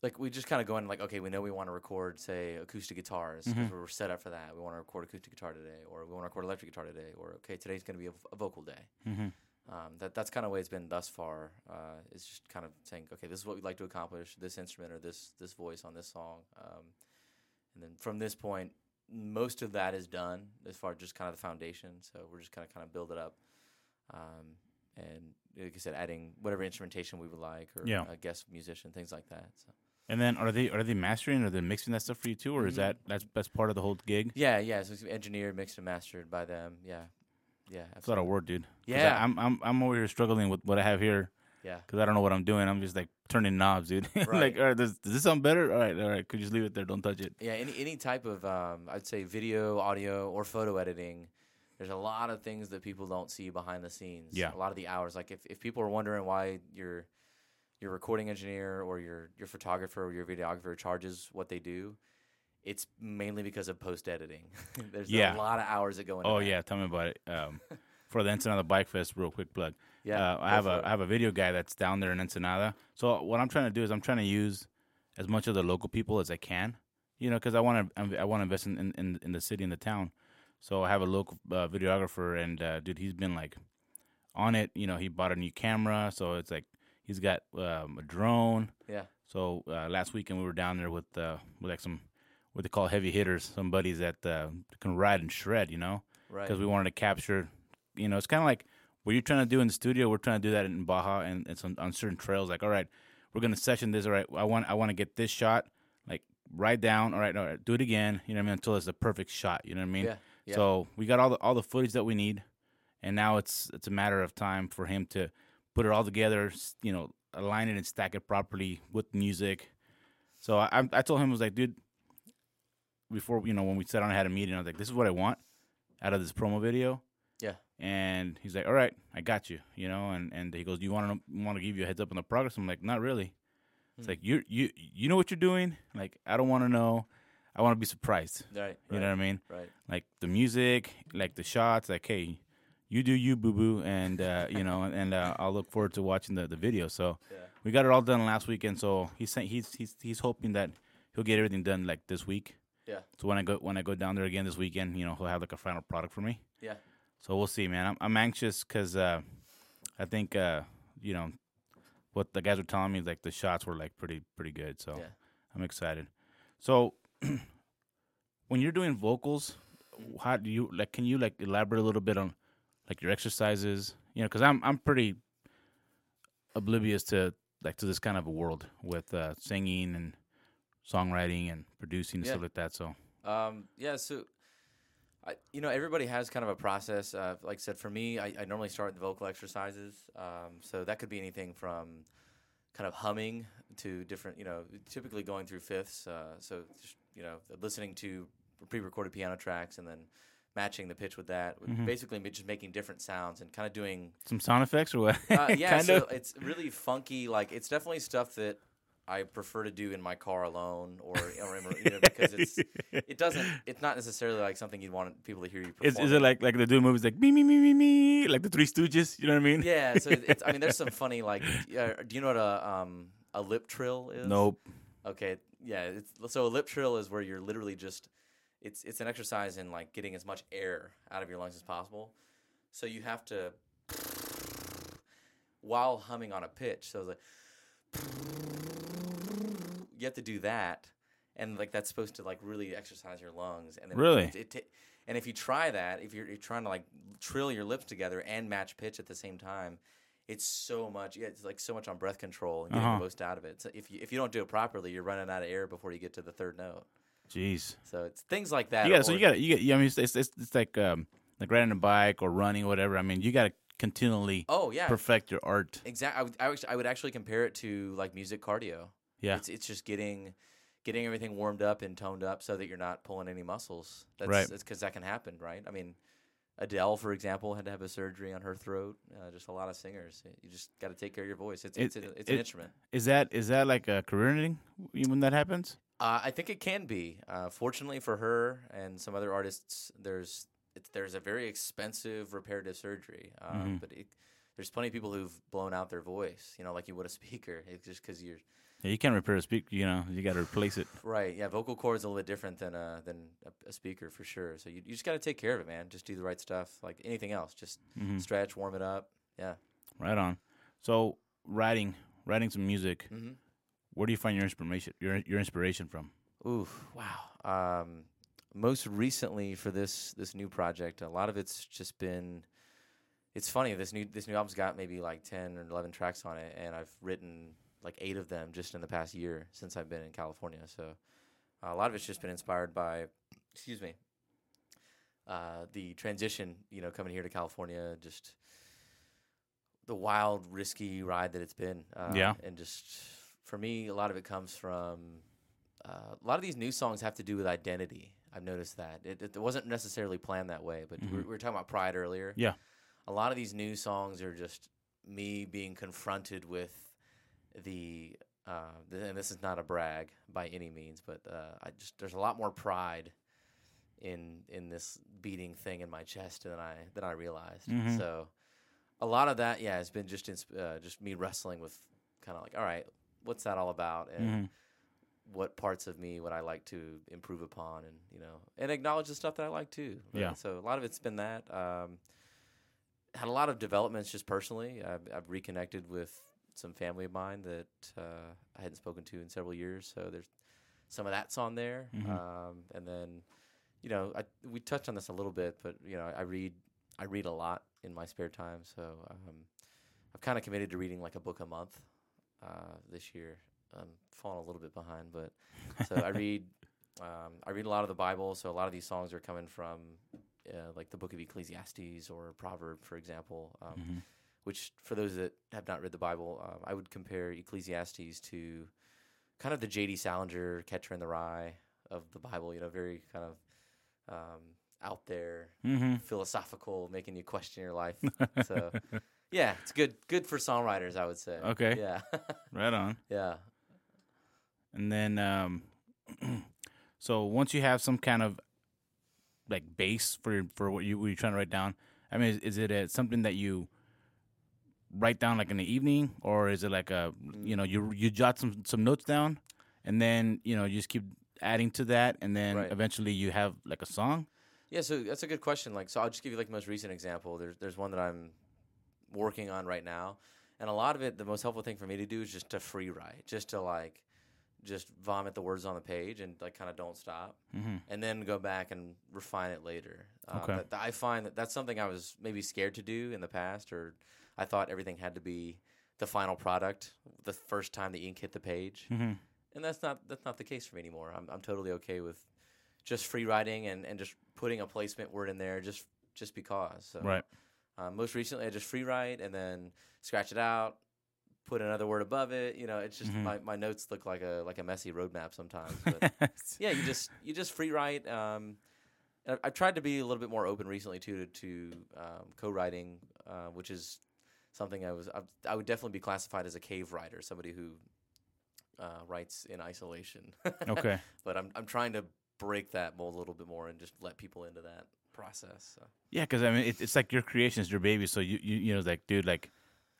like we just kind of go in like, okay, we know we want to record, say, acoustic guitars because we're set up for that. We want to record acoustic guitar today, or we want to record electric guitar today, or okay, today's going to be a, a vocal day. Mm-hmm. Um, that that's kind of way it's been thus far. Uh, is just kind of saying, okay, this is what we'd like to accomplish, this instrument or this this voice on this song, um, and then from this point, most of that is done as far as just kind of the foundation. So we're just kind of kind of build it up, um, and like I said, adding whatever instrumentation we would like or Yeah. a guest musician, things like that. So And then are they are they mastering or they mixing that stuff for you too, or is Mhm. that that's that's part of the whole gig? yeah, yeah. So it's engineered, mixed, and mastered by them. Yeah, yeah. It's a lot of work, dude. Yeah. I, I'm I'm I'm over here struggling with what I have here Yeah. because I don't know what I'm doing. I'm just like turning knobs, dude. Right. like, all right, does, does this sound better? All right, all right. Could you just leave it there? Don't touch it. Yeah, any any type of um, I'd say video, audio, or photo editing. There's a lot of things that people don't see behind the scenes. Yeah. a lot of the hours. Like if, if people are wondering why your your recording engineer or your your photographer or your videographer charges what they do, it's mainly because of post editing. There's Yeah. a lot of hours that go into. Oh that. yeah, tell me about it. Um, for the Ensenada Bike Fest, real quick plug. yeah. uh, I have a. I have a video guy that's down there in Ensenada. So what I'm trying to do is I'm trying to use as much of the local people as I can, you know, because I want to I want to invest in, in- in in the city and the town. So I have a local uh, videographer, and uh, dude, he's been like on it. You know, he bought a new camera, so it's like he's got um, a drone. yeah. So uh, last weekend we were down there with uh, with like some what they call heavy hitters, some buddies that uh, can ride and shred, you know Right. because we wanted to capture. You know, it's kind of like what you're trying to do in the studio. We're trying to do that in Baja and it's on, on certain trails. Like, all right, we're gonna session this. All right, I want I want to get this shot. Like, write down. All right, all right, do it again. You know what I mean? Until it's the perfect shot. You know what I mean? Yeah, yeah. So we got all the all the footage that we need, and now it's it's a matter of time for him to put it all together. You know, align it and stack it properly with music. So I I- told him I was like, dude, before you know when we sat down and had a meeting, I was like, this is what I want out of this promo video. Yeah. And he's like, "All right, I got you," you know. And and he goes, "Do you want to want to give you a heads up on the progress?" I'm like, "Not really." It's hmm. like you you you know what you're doing. Like I don't want to know. I want to be surprised. Right. You right, know what I mean? Right. Like the music, like the shots. Like hey, you do you, boo boo, and uh, you know, and uh, I'll look forward to watching the the video. So Yeah. we got it all done last weekend. So he's saying he's he's he's hoping that he'll get everything done like this week. Yeah. So when I go when I go down there again this weekend, you know, he'll have like a final product for me. Yeah. So we'll see, man. I'm I'm anxious because uh, I think uh, you know what the guys were telling me like the shots were like pretty pretty good. So Yeah. I'm excited. So when you're doing vocals, how do you like? Can you like elaborate a little bit on like your exercises? You know, because I'm I'm pretty oblivious to like to this kind of a world with uh, singing and songwriting and producing and Yeah. stuff like that. So Um, yeah, so I, you know, everybody has kind of a process. Uh, like I said, for me, I, I normally start with vocal exercises. Um, so that could be anything from kind of humming to different, you know, typically going through fifths. Uh, so just, you know, listening to pre-recorded piano tracks and then matching the pitch with that. with Basically, just making different sounds and kind of doing some sound effects or what? uh, yeah, so of. it's really funky. Like it's definitely stuff that I prefer to do in my car alone, or, or you know, because it's it doesn't. It's not necessarily like something you'd want people to hear you. Is, Perform. is it like like they do movies like me me me me me like the Three Stooges? You know what I mean? Yeah. So it's. I mean, there's some funny like. Uh, do you know what a um a lip trill is? Nope. Okay. Yeah. It's so a lip trill is where you're literally just. It's it's an exercise in like getting as much air out of your lungs as possible. So you have to while humming on a pitch. So it's like you have to do that, and like that's supposed to like really exercise your lungs. And then Really? it, it, ta- and if you try that, if you're, you're trying to like trill your lips together and match pitch at the same time, it's so much. Yeah, it's like so much on breath control and getting Uh-huh. the most out of it. So if you if you don't do it properly, you're running out of air before you get to the third note. Jeez. So it's things like that. Yeah. so you got you get. Yeah, I mean, it's, it's it's like um like riding a bike or running or whatever. I mean, you got to continually Oh yeah, perfect your art. Exactly. I would, I would I would actually compare it to like music cardio. Yeah. It's it's just getting getting everything warmed up and toned up so that you're not pulling any muscles. That's, Right. That's because that can happen, right? I mean, Adele, for example, had to have a surgery on her throat. Uh, just a lot of singers. You just got to take care of your voice. It's It- it's, a, it's an it- instrument. Is that is that like a career ending when that happens? Uh, I think it can be. Uh, fortunately for her and some other artists, there's it's, there's a very expensive reparative surgery, um, Mm-hmm. but it, there's plenty of people who've blown out their voice. You know, like you would a speaker. It's just because you're Yeah, you can't repair a speaker. You know, you got to replace it. Right. Yeah. Vocal cords a little bit different than uh than a, a speaker for sure. So you, you just got to take care of it, man. Just do the right stuff. Like anything else, just Mm-hmm. stretch, warm it up. Yeah. Right on. So writing writing some music. Mhm. Where do you find your inspiration? Your your inspiration from? Ooh, Wow. Um, most recently for this this new project, a lot of it's just been. It's funny. This new this new album's got maybe like ten or eleven tracks on it, and I've written like eight of them just in the past year since I've been in California. So uh, a lot of it's just been inspired by, excuse me, uh, the transition. You know, coming here to California, just the wild, risky ride that it's been. Uh, Yeah. and just for me, a lot of it comes from uh, a lot of these new songs have to do with identity. I've noticed that it, it wasn't necessarily planned that way, but we, were, we were talking about pride earlier. Yeah. a lot of these new songs are just me being confronted with the, uh, th- and this is not a brag by any means, but uh, I just there's a lot more pride in in this beating thing in my chest than I than I realized. Mhm. So a lot of that, yeah, has been just ins- uh, just me wrestling with kind of like, all right, what's that all about, and Mhm. what parts of me would I like to improve upon, and you know, and acknowledge the stuff that I like too. right? Yeah. So a lot of it's been that. Um, had a lot of developments just personally. I've, I've reconnected with some family of mine that uh, I hadn't spoken to in several years. So there's some of that's on there, Mhm. um, and then you know, I, we touched on this a little bit, but you know, I read I read a lot in my spare time, so um, I've kind of committed to reading like a book a month uh, this year. I'm falling a little bit behind, but so I read um, I read a lot of the Bible. So a lot of these songs are coming from uh, like the Book of Ecclesiastes or Proverb, for example. Um, Mhm. Which, for those that have not read the Bible, um, I would compare Ecclesiastes to kind of the J.D. Salinger Catcher in the Rye of the Bible. You know, very kind of um, out there, Mhm. philosophical, making you question your life. so, yeah, it's good. Good for songwriters, I would say. Okay. Yeah. Right on. yeah. and then um, so once you have some kind of like base for for what you what you're trying to write down. I mean, is, is it a, something that you write down like in the evening, or is it like a you know you you jot some some notes down, and then you know you just keep adding to that, and then Right. eventually you have like a song. Yeah, so that's a good question. Like, so I'll just give you like the most recent example. There's there's one that I'm working on right now, and a lot of it, the most helpful thing for me to do is just to free write, just to like, just vomit the words on the page and like kind of don't stop, Mm-hmm. and then go back and refine it later. Um, Okay. that- that I find that that's something I was maybe scared to do in the past, or I thought everything had to be the final product the first time the ink hit the page Mm-hmm. and that's not that's not the case for me anymore. I'm I'm totally okay with just free writing and, and just putting a placement word in there just just because. So, Right. Um, most recently, I just free write and then scratch it out, put another word above it. You know, it's just Mhm. my, my notes look like a like a messy roadmap sometimes. But yeah, you just you just free write. Um, I've, I've tried to be a little bit more open recently too to, to um, co-writing, uh, which is something I was I, I would definitely be classified as a cave writer, somebody who uh, writes in isolation. okay. but I'm I'm trying to break that mold a little bit more and just let people into that process. So. Yeah, because I mean, it, it's like your creation is your baby. So you, you, you know, like, dude, like,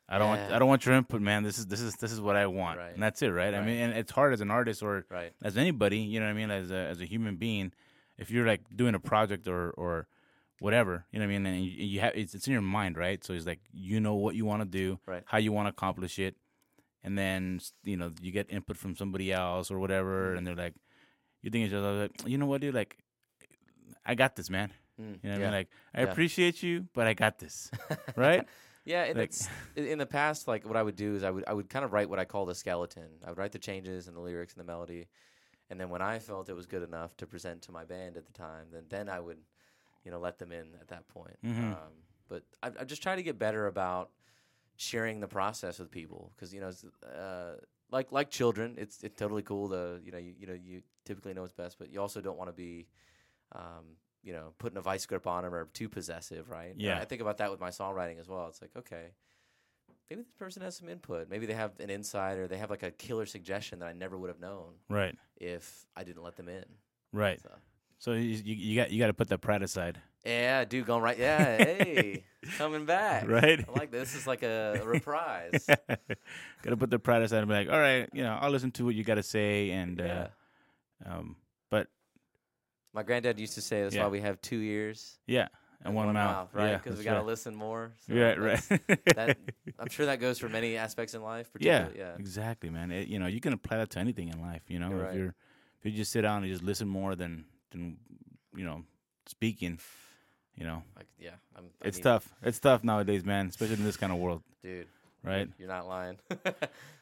I don't want, I don't want your input, man. This is, this is, this is what I want, Right. and that's it, right? I mean, and it's hard as an artist or Right. as anybody, you know what I mean, as a, as a human being, if you're like doing a project or, or whatever, you know what I mean, and you, you have, it's, it's in your mind, right? So it's like you know what you want to do, Right. how you want to accomplish it, and then you know you get input from somebody else or Mm-hmm. whatever, and they're like, you think it's just like, you know what, dude, like, I got this, man. Mm, You know what I mean? Like, I Yeah. appreciate you, but I got this. right? Yeah, and Like- in the past. Like what I would do is I would I would kind of write what I call the skeleton. I would write the changes and the lyrics and the melody, and then when I felt it was good enough to present to my band at the time, then then I would, you know, let them in at that point. Mhm. Um, but I, I just try to get better about sharing the process with people because you know, it's, uh, like like children, it's it's totally cool to you know you, you know you typically know what's best, but you also don't want to be. Um, you know, putting a vice grip on them or too possessive, right? Yeah. I think about that with my songwriting as well. It's like, okay, maybe this person has some input. Maybe they have an insight or they have like a killer suggestion that I never would have known Right. if I didn't let them in. Right. So, So you, you, got you got to put that pride aside. yeah, dude, going right. Yeah, hey, coming back. Right. I like this. This is like a, a reprise. got to put the pride aside and be like, all right, you know, I'll listen to what you got to say, and yeah. uh, um, My granddad used to say that's Yeah. why we have two ears yeah, and one, mouth, right? Yeah, Because we got to listen more. So Right, right. that's- that, I'm sure that goes for many aspects in life. yeah, Particularly, yeah. exactly, man. It, you know, you can apply that to anything in life. You know, You're if right. you're if you just sit down and just listen more than than you know speaking, you know, Like, yeah, I'm, I it's tough. It's tough nowadays, man, especially in this kind of world, dude. right? You're not lying.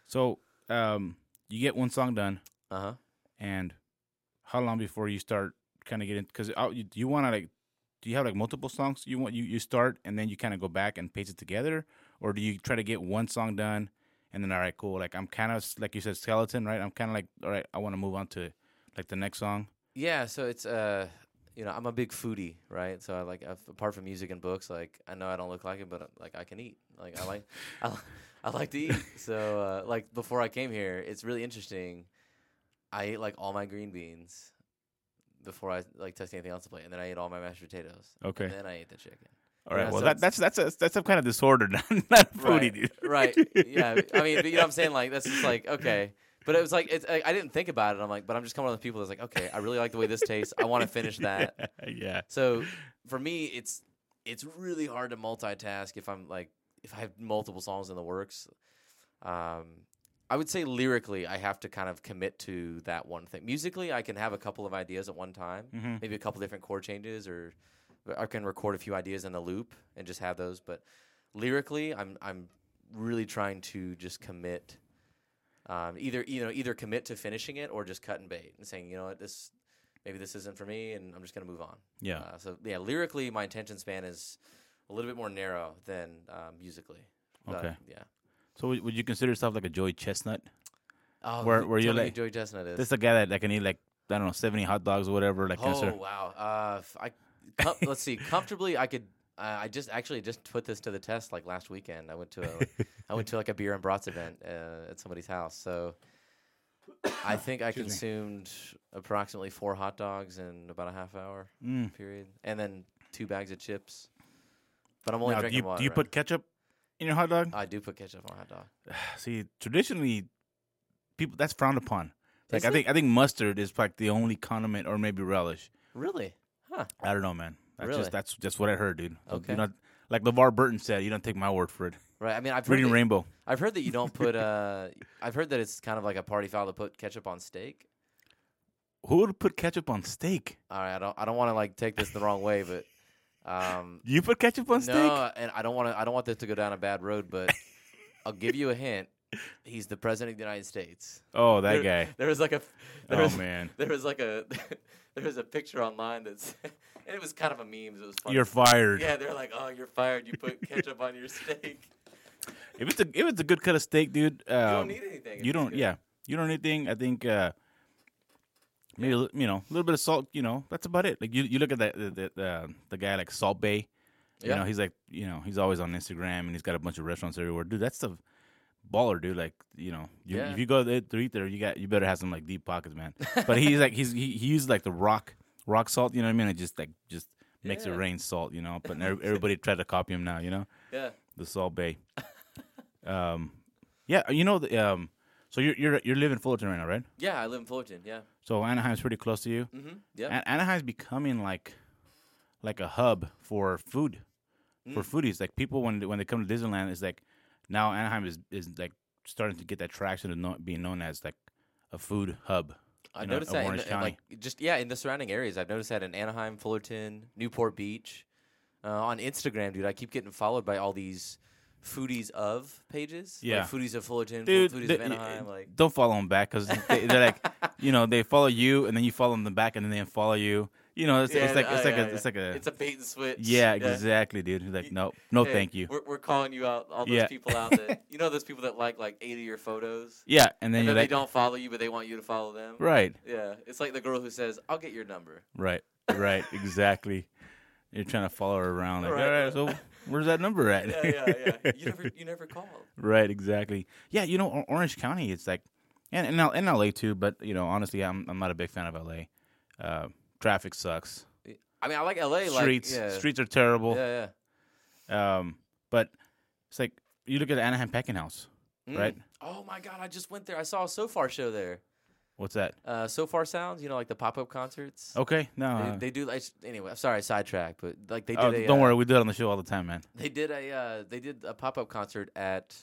So, um, you get one song done, uh huh. and how long before you start kind of get in Because you, you want to like, do you have like multiple songs you want you you start and then you kind of go back and paste it together, or do you try to get one song done and then all right, cool. Like I'm kind of like you said, skeleton, right? I'm kind of like all right, I want to move on to like the next song. Yeah, so it's uh, you know, I'm a big foodie, right? So I like, i apart from music and books, like I know I don't look like it, but like I can eat. Like I like, I, I like to eat. So uh, like before I came here, it's really interesting. I ate like all my green beans before I like touched anything else to play, and then I ate all my mashed potatoes. Okay. And then I ate the chicken. All right, Yeah, well so that, that's that's a, that's some kind of disorder, not, not foodie, right, dude. right. Yeah. I mean, but you know what I'm saying? Like, that's just like, okay. But it was like, it's, I, I didn't think about it. I'm like, but I'm just coming of the people that's like, okay, I really like the way this tastes. I want to finish that. yeah. So for me, it's it's really hard to multitask if I'm like if I have multiple songs in the works. Um, I would say lyrically, I have to kind of commit to that one thing. Musically, I can have a couple of ideas at one time, Mhm. maybe a couple different chord changes, or I can record a few ideas in a loop and just have those. But lyrically, I'm I'm really trying to just commit. Um, either you know either commit to finishing it or just cut and bait and saying you know what this maybe this isn't for me and I'm just gonna move on. Yeah. Uh, so yeah, lyrically, my attention span is a little bit more narrow than um, musically. But, Okay. Yeah. So would, you consider yourself like a Joey Chestnut? Oh, Where- where me like- Joey Chestnut is. This is a guy that, that can eat like I don't know seventy hot dogs or whatever. Like, oh consider- wow. Uh, I com- let's see. Comfortably, I could. Uh, I just actually just put this to the test like last weekend. I went to a I went to like a beer and brats event uh, at somebody's house. So I think I Excuse me. consumed approximately four hot dogs in about a half hour Mm. period, and then two bags of chips. But I'm only Now, do drinking you, water. do you right put ketchup in your hot dog? I do put ketchup on a hot dog. See, traditionally, people that's frowned upon. Like I think I think mustard is like the only condiment, or maybe relish. Really? Huh? I don't know, man. That's Really? just that's just what I heard, dude. Okay. You know, like LeVar Burton said, you don't take my word for it. Right. I mean, I've heard Reading that, Rainbow. I've heard that you don't put. Uh, I've heard that it's kind of like a party foul to put ketchup on steak. Who would put ketchup on steak? All right. I don't. I don't want to like take this the wrong way, but. Um, You put ketchup on steak? No, and I don't want to. I don't want this to go down a bad road, but I'll give you a hint. He's the president of the United States. Oh, that There- guy. There was like a. There Oh was, man, There was like a. there was a picture online that's. And it was kind of a meme. It was funny. you're fired. Yeah, they're like, "Oh, you're fired. You put ketchup on your steak. If it's a if it's a good cut of steak, dude, um, you don't need anything. you don't. Yeah, you don't need anything. I think uh, maybe a you know a little bit of salt. You know, that's about it. Like you, you look at that the the, the, the guy like Salt Bae. You know, he's like you know he's always on Instagram and he's got a bunch of restaurants everywhere. Dude, that's the baller, dude. Like you know, you, Yeah. if you go there to eat there, you got you better have some like deep pockets, man. but he's like he's he, he uses like the rock rock salt. You know what I mean? It just like just makes it rain salt. You know, but everybody tried to copy him now. You know Yeah. the Salt Bae. um, yeah, you know the um. So you're you're you're living in Fullerton right now, right? Yeah, I live in Fullerton. Yeah. So Anaheim's pretty close to you. Mm-hmm. Yeah. An- Anaheim's becoming like like a hub for food for Mm. foodies. Like people when they, when they come to Disneyland, it's like now Anaheim is is like starting to get that traction of know, being known as like a food hub. I know, noticed that in the, in, like just yeah in the surrounding areas. I've noticed that in Anaheim, Fullerton, Newport Beach. Uh, on Instagram, dude, I keep getting followed by all these foodies of pages. Yeah. like foodies of Fullerton, Dude, foodies they- of Anaheim. Like don't follow them back because they, they're like, you know, they follow you and then you follow them back and then they unfollow you. You know, it's, it's Yeah, like uh, it's like yeah, a it's like a it's a bait and switch. yeah, exactly, dude. He's like, no, no, Hey, thank you. We're, we're calling you out. All those Yeah. people out that you know those people that like like eight of your photos, Yeah, and then and then like, they don't follow you, but they want you to follow them. right, Yeah, it's like the girl who says, "I'll get your number." right, right, exactly. You're trying to follow her around, like, Right, all right, so where's that number at? Yeah, yeah, yeah. You never, you never call. right, exactly. Yeah, you know, Orange County, it's like, and and, and LA too, but you know, honestly, I'm I'm not a big fan of LA. Uh, traffic sucks. I mean, I like LA. streets, like, yeah. streets are terrible. Yeah, yeah. Um, but it's like you look at the Anaheim Packing House, yeah. right? Mm. Oh my god, I just went there. I saw a Sofar show there. What's that? Uh, Sofar Sounds, you know, like the pop up concerts. Okay, no. They, uh, they do like anyway. I'm sorry, sidetrack, but like they did. oh, a, don't uh, worry, we do it on the show all the time, man. They did a uh, they did a pop up concert at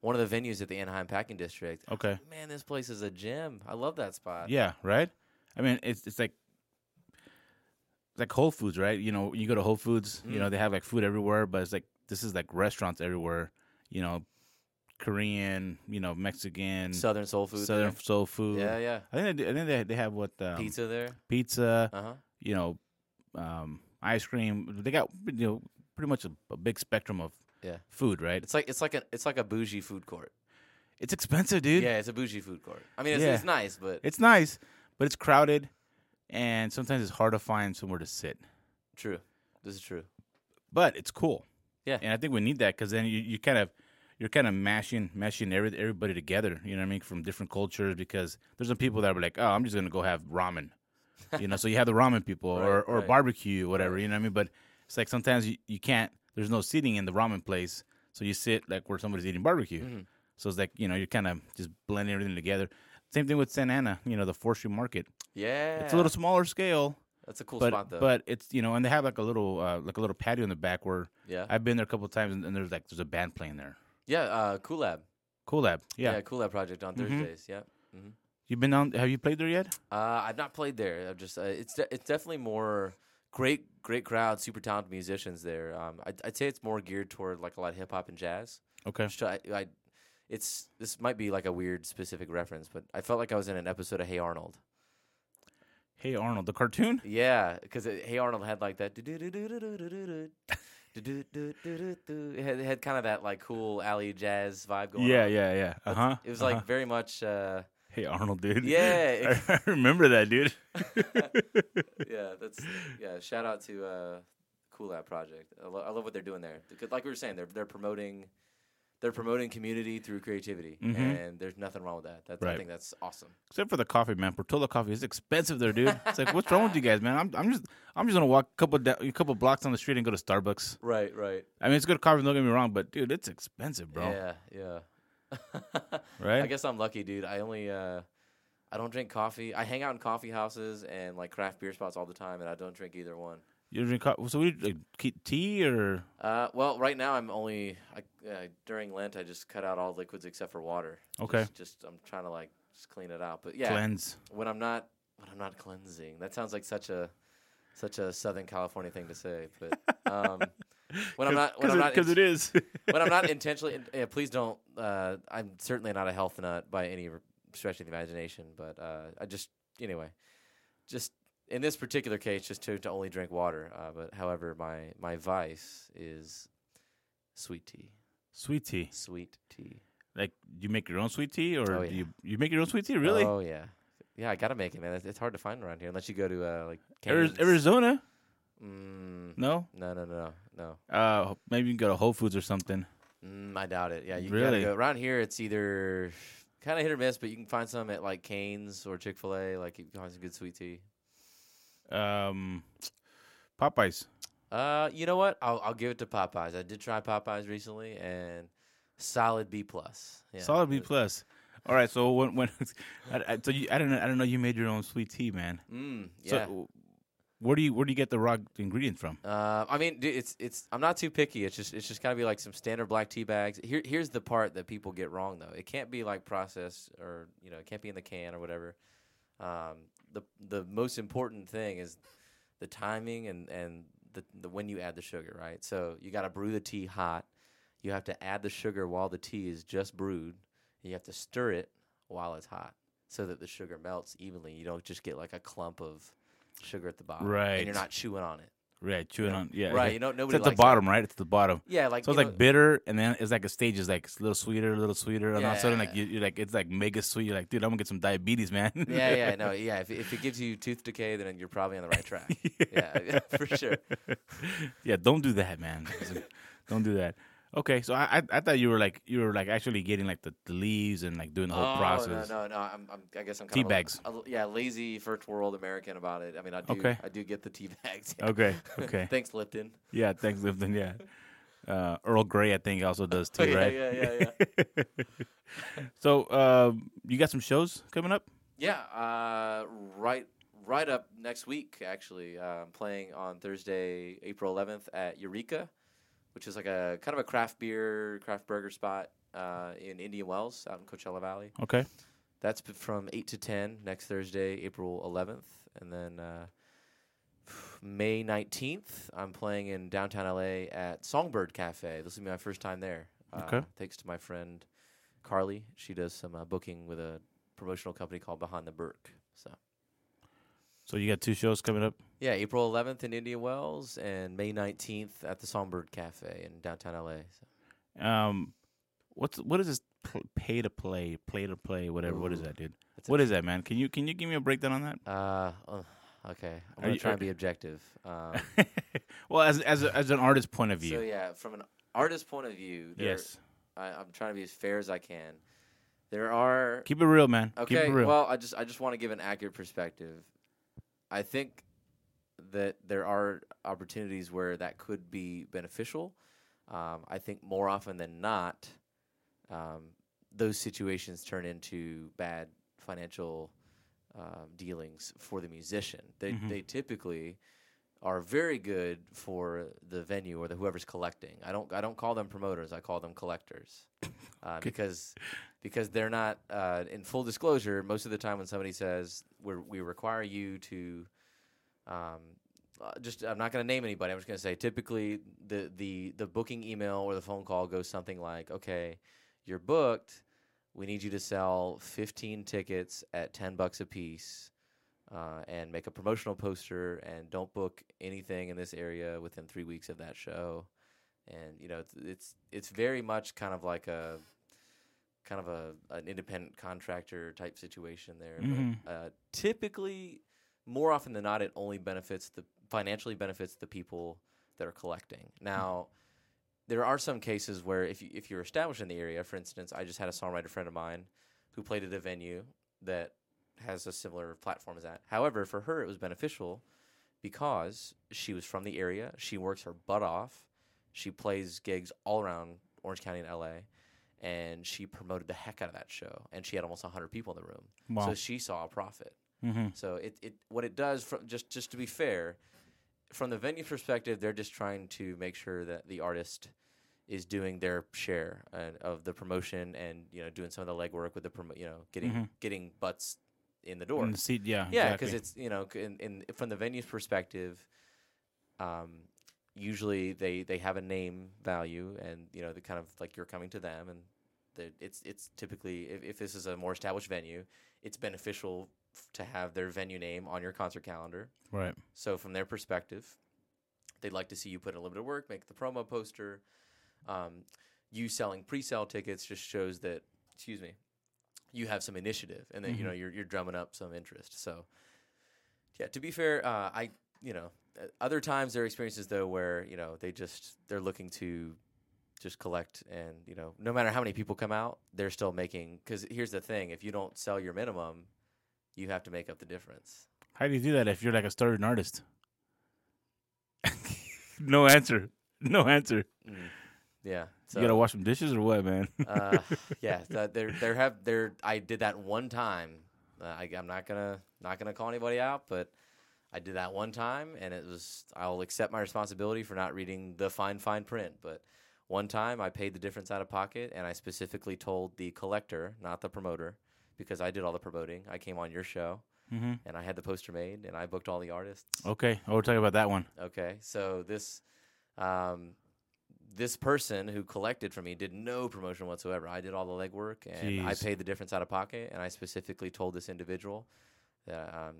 one of the venues at the Anaheim Packing District. Okay. Man, this place is a gem. I love that spot. Yeah, right. I mean, it's it's like it's like Whole Foods, right? You know, you go to Whole Foods, you Mm. know, they have like food everywhere, but it's like this is like restaurants everywhere. You know, Korean, you know, Mexican, Southern Soul Food. Southern there. soul food. Yeah, yeah. I think they, do- I think they they have what um, Pizza there. pizza, Uh huh. you know, um, ice cream. They got you know pretty much a, a big spectrum of Yeah. food, right? It's like it's like a it's like a bougie food court. It's expensive, dude. Yeah, it's a bougie food court. I mean, it's, Yeah. it's nice, but It's nice, but it's crowded, and sometimes it's hard to find somewhere to sit. true. This is true. But it's cool. Yeah. and I think we need that because then you, you kind of you're kind of mashing mashing every, everybody together. You know what I mean? From different cultures because there's some people that are like, oh, I'm just gonna go have ramen. you know, so you have the ramen people or, Right, or right. barbecue, whatever. You know what I mean? But it's like sometimes you, you can't. There's no seating in the ramen place, so you sit like where somebody's eating barbecue. Mm-hmm. So it's like you know you're kind of just blending everything together. Same thing with Santa Ana. You know, the Fourth Street Market. Yeah, It's a little smaller scale, That's a cool but spot though. but it's you know, and they have like a little uh, like a little patio in the back where yeah, I've been there a couple of times, and, and there's like there's a band playing there. Yeah. Uh, Cool Lab. Cool Lab, yeah. Yeah, Cool Lab project on Mhm. Thursdays. Yeah. You've been on? Have you played there yet? Uh, I've not played there. I've just uh, it's de- it's definitely more great great crowd, super talented musicians there. Um, I'd, I'd say it's more geared toward like a lot of hip hop and jazz. Okay. Just try- I, it's this might be like a weird specific reference, but I felt like I was in an episode of Hey Arnold. Hey Arnold, the cartoon. Yeah, because Hey Arnold had like that. It had, it had kind of that like cool alley jazz vibe going Yeah, on. yeah, yeah. Uh huh. It was like very much. Uh, hey Arnold, dude. Yeah. I, I remember that, dude. yeah, that's yeah. Shout out to uh, Cool Lab Project. I, lo- I love what they're doing there. Like we were saying, they're they're promoting they're promoting community through creativity, Mhm. and there's nothing wrong with that. That's I think that's awesome. Except for the coffee, man. Portola coffee is expensive there, dude. It's like, what's wrong with you guys, man? I'm, I'm just, I'm just gonna walk a couple, da- a couple blocks on the street and go to Starbucks. Right, right. I mean, it's good coffee. Don't get me wrong, but dude, it's expensive, bro. Yeah, yeah. Right? I guess I'm lucky, dude. I only uh I don't drink coffee. I hang out in coffee houses and like craft beer spots all the time, and I don't drink either one. You drink coffee? So we like tea or Uh, well, right now I'm only I, uh, during Lent. I just cut out all liquids except for water. Okay. Just, just I'm trying to like just clean it out. But yeah, cleanse? when I'm not when I'm not cleansing, that sounds like such a such a Southern California thing to say. But um, when I'm not when I'm not because it is. when I'm not intentionally, in- yeah, please don't. Uh, I'm certainly not a health nut by any stretch of the imagination, but uh, I just anyway, just in this particular case, just to, to only drink water. Uh, but however, my my vice is sweet tea, sweet tea. sweet tea. Like, do you make your own sweet tea, or Oh, do yeah. you you make your own sweet tea? Really? Oh yeah, yeah. I gotta make it, man. It's, it's hard to find around here unless you go to uh, like Cane's. Arizona? Mm, No. no, no, no, no. Uh, maybe you can go to Whole Foods or something. Mm, I doubt it. Yeah, you Really? gotta go around here. It's either kind of hit or miss, but you can find some at like Canes or Chick Fil A. Like you can find some good sweet tea. Um, Popeyes. Uh, you know what? I'll I'll give it to Popeyes. I did try Popeyes recently, and solid B plus. Yeah, Solid B plus. All right. So when when I, I, so you, I don't know I don't know you made your own sweet tea, man. Mm, So yeah. where do you where do you get the raw ingredients from? Uh, I mean, dude, it's it's. I'm not too picky. It's just it's just gotta be like some standard black tea bags. Here here's the part that people get wrong though. It can't be like processed or you know it can't be in the can or whatever. Um, the the most important thing is the timing and and the, the when you add the sugar, right? So you gotta brew the tea hot. You have to add the sugar while the tea is just brewed. You have to stir it while it's hot so that the sugar melts evenly. You don't just get like a clump of sugar at the bottom, Right. And you're not chewing on it. Right, chewing know, on yeah. right, you know, it's nobody at the likes that. bottom, right? It's at the bottom. Yeah, like So it's you like bitter, and then it's like a stage is like it's a little sweeter, a little sweeter, and all of a sudden like you, you're like it's like mega sweet. You're like, dude, I'm gonna get some diabetes, man. yeah, yeah, no, yeah. If, if it gives you tooth decay, then you're probably on the right track. yeah, for sure. yeah, don't do that, man. don't do that. Okay, so I, I I thought you were like you were like actually getting like the, the leaves and like doing the whole oh process. no, no, no. I'm, I'm, I guess I'm Tea kind bags. of a, a- yeah, lazy first world American about it. I mean, I do, Okay. I do get the tea bags. Okay, okay. Thanks, Lipton. yeah, thanks, Lipton. Yeah, uh, Earl Grey I think also does too, Oh, yeah, right? yeah, yeah, yeah. So um, you got some shows coming up? Yeah, uh, right, right up next week. Actually, uh, I'm playing on Thursday, April 11th at Eureka, which is like a kind of a craft beer, craft burger spot uh, in Indian Wells, out in Coachella Valley. Okay. That's from eight to ten next Thursday, April 11th, and then uh, May 19th, I'm playing in downtown LA at Songbird Cafe. This will be my first time there. Uh, Okay. Thanks to my friend Carly. She does some uh, booking with a promotional company called Behind the Burke. So So you got two shows coming up. yeah, April 11th in Indian Wells and May 19th at the Songbird Cafe in downtown LA. So. Um, what's what is this pay to play, play to play, whatever? What is that, dude? What is that, man? Can you can you give me a breakdown on that? Uh, okay, I'm gonna you- try and be objective. Um, well, as as a, as an artist point of view. so yeah, from an artist point of view, yes. I, I'm trying to be as fair as I can. There are Keep it real, man. Keep okay. it real. Well, I just I just want to give an accurate perspective. I think that there are opportunities where that could be beneficial. Um, I think more often than not, um, those situations turn into bad financial um, dealings for the musician. They Mhm. they typically are very good for the venue or the whoever's collecting. I don't I don't call them promoters. I call them collectors, uh, because because they're not uh, in full disclosure. Most of the time, when somebody says we we require you to, um, uh, just I'm not going to name anybody. I'm just going to say typically the the the booking email or the phone call goes something like, okay, you're booked. We need you to sell 15 tickets at 10 bucks a piece uh, and make a promotional poster and don't book anything in this area within three weeks of that show. And you know, it's it's, it's very much kind of like a kind of a an independent contractor type situation there. Mhm. But uh, typically, more often than not, it only benefits the financially benefits the people that are collecting. Now, there are some cases where if you, if you're established in the area, for instance, I just had a songwriter friend of mine who played at a venue that has a similar platform as that. However, for her, it was beneficial because she was from the area. She works her butt off. She plays gigs all around Orange County and LA, and she promoted the heck out of that show. And she had almost 100 people in the room, Wow. so she saw a profit. Mm-hmm. So it, it what it does from just just to be fair, from the venue perspective, they're just trying to make sure that the artist is doing their share uh, of the promotion and you know doing some of the legwork with the promo, you know getting Mhm. getting butts in the door. In the seat, yeah. yeah, exactly. because it's you know in, in from the venue's perspective, um, usually they they have a name value and you know the kind of like you're coming to them and the, it's it's typically if, if this is a more established venue, it's beneficial f- to have their venue name on your concert calendar. right. So from their perspective, they'd like to see you put in a little bit of work, make the promo poster. Um, you selling pre-sale tickets just shows that, excuse me, you have some initiative and that you know you're you're drumming up some interest. So yeah, to be fair, uh, I you know uh, other times there are experiences though where you know they just they're looking to just collect and you know no matter how many people come out they're still making because here's the thing if you don't sell your minimum you have to make up the difference How do you do that if you're like a starving artist? no answer. No answer. Yeah so you gotta wash some dishes or what, man? uh, yeah, th- there there have there. I did that one time. Uh, I, I'm not gonna not gonna call anybody out, but I did that one time, and it was. I'll accept my responsibility for not reading the fine fine print. But one time, I paid the difference out of pocket, and I specifically told the collector, not the promoter, because I did all the promoting. I came on your show, mm-hmm. and I had the poster made, and I booked all the artists. Okay. Oh, we're talking about that one. Okay, so this um, this person who collected from me did no promotion whatsoever. I did all the legwork, and I paid the difference out of pocket. And I specifically told this individual that um,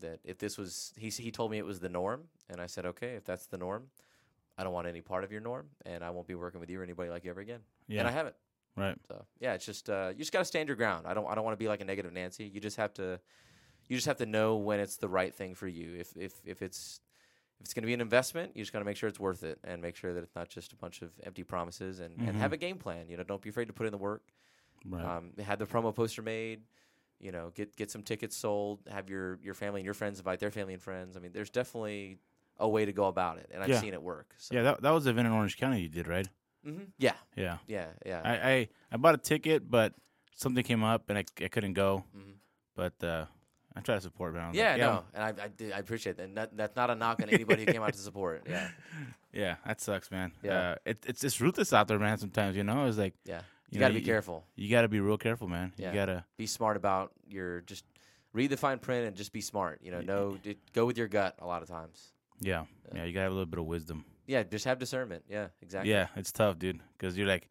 that if this was he he told me it was the norm, and I said, okay, if that's the norm, I don't want any part of your norm, and I won't be working with you or anybody like you ever again. Yeah. And I haven't. Right. So yeah, it's just uh, you just got to stand your ground. I don't I don't want to be like a negative Nancy. You just have to you just have to know when it's the right thing for you. If if if it's if it's going to be an investment, you just got to make sure it's worth it and make sure that it's not just a bunch of empty promises and, and have a game plan. You know, don't be afraid to put in the work. Right. Um, have the promo poster made. You know, get get some tickets sold. Have your your family and your friends invite their family and friends. I mean, there's definitely a way to go about it, and I've Yeah. seen it work. So. yeah, that that was the event in Orange County you did, right? hmm yeah, Yeah. yeah, yeah. I, I I bought a ticket, but something came up and I, I couldn't go. Mhm. But uh, I try to support, man. I was Yeah, like, no, and I I, did, I appreciate that. That. That's not a knock on anybody who came out to support. Yeah, Yeah, that sucks, man. Yeah. Uh, it, it's it's ruthless out there, man. Sometimes you know, it's like yeah. You, You got to know, be you- careful. you got to be real careful, man. Yeah. You gotta. Be smart about your just read the fine print and just be smart. You know, d- go with your gut a lot of times. Yeah, yeah. You gotta have a little bit of wisdom. Yeah, just have discernment. Yeah, exactly. Yeah, it's tough, dude, because you're like,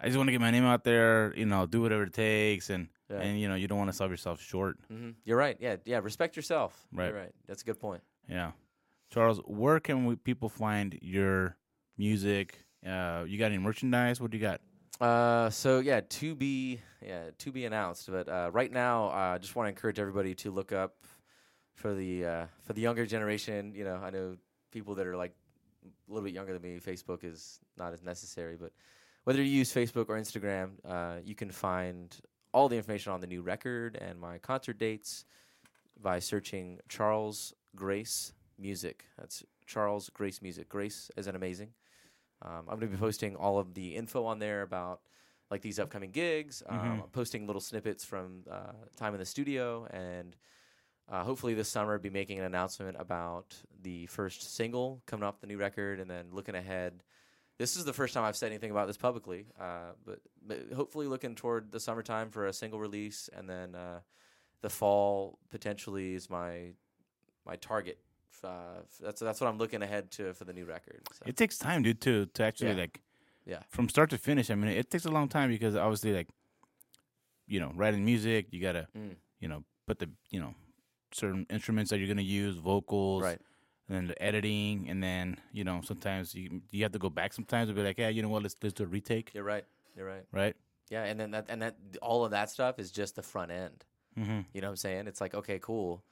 I just want to get my name out there. You know, do whatever it takes, and Yeah. and you know, you don't want to sell yourself short. hmm You're right. Yeah, yeah. Respect yourself. Right. You're right. That's a good point. Yeah, Charles, where can we, people find your music? Uh, you got any merchandise? What do you got? Uh, so yeah, to be yeah to be announced. But uh, right now, I uh, just want to encourage everybody to look up for the uh, for the younger generation. You know, I know people that are like a little bit younger than me. Facebook is not as necessary, but whether you use Facebook or Instagram, uh, you can find all the information on the new record and my concert dates by searching Charles Grace Music. That's Charles Grace Music. Grace is an amazing. Um, I'm going to be posting all of the info on there about like these upcoming gigs. Um, Mhm. I'm posting little snippets from uh, time in the studio, and uh, hopefully this summer be making an announcement about the first single coming off the new record, and then looking ahead. This is the first time I've said anything about this publicly, uh, but, but hopefully looking toward the summertime for a single release, and then uh, the fall potentially is my my target. Uh, that's that's what I'm looking ahead to for the new record. So. It takes time, dude, to to actually Yeah. like Yeah. from start to finish. I mean, it takes a long time because obviously, like, you know, writing music, you gotta, Mm. you know, put the, you know, certain instruments that you're gonna use, vocals, Right. And then the editing, and then you know, sometimes you you have to go back sometimes and be like, yeah, you know what, let's let's do a retake, You're right. You're right. right? Yeah, and then that and that all of that stuff is just the front end. Mm-hmm. You know what I'm saying? It's like, okay, cool.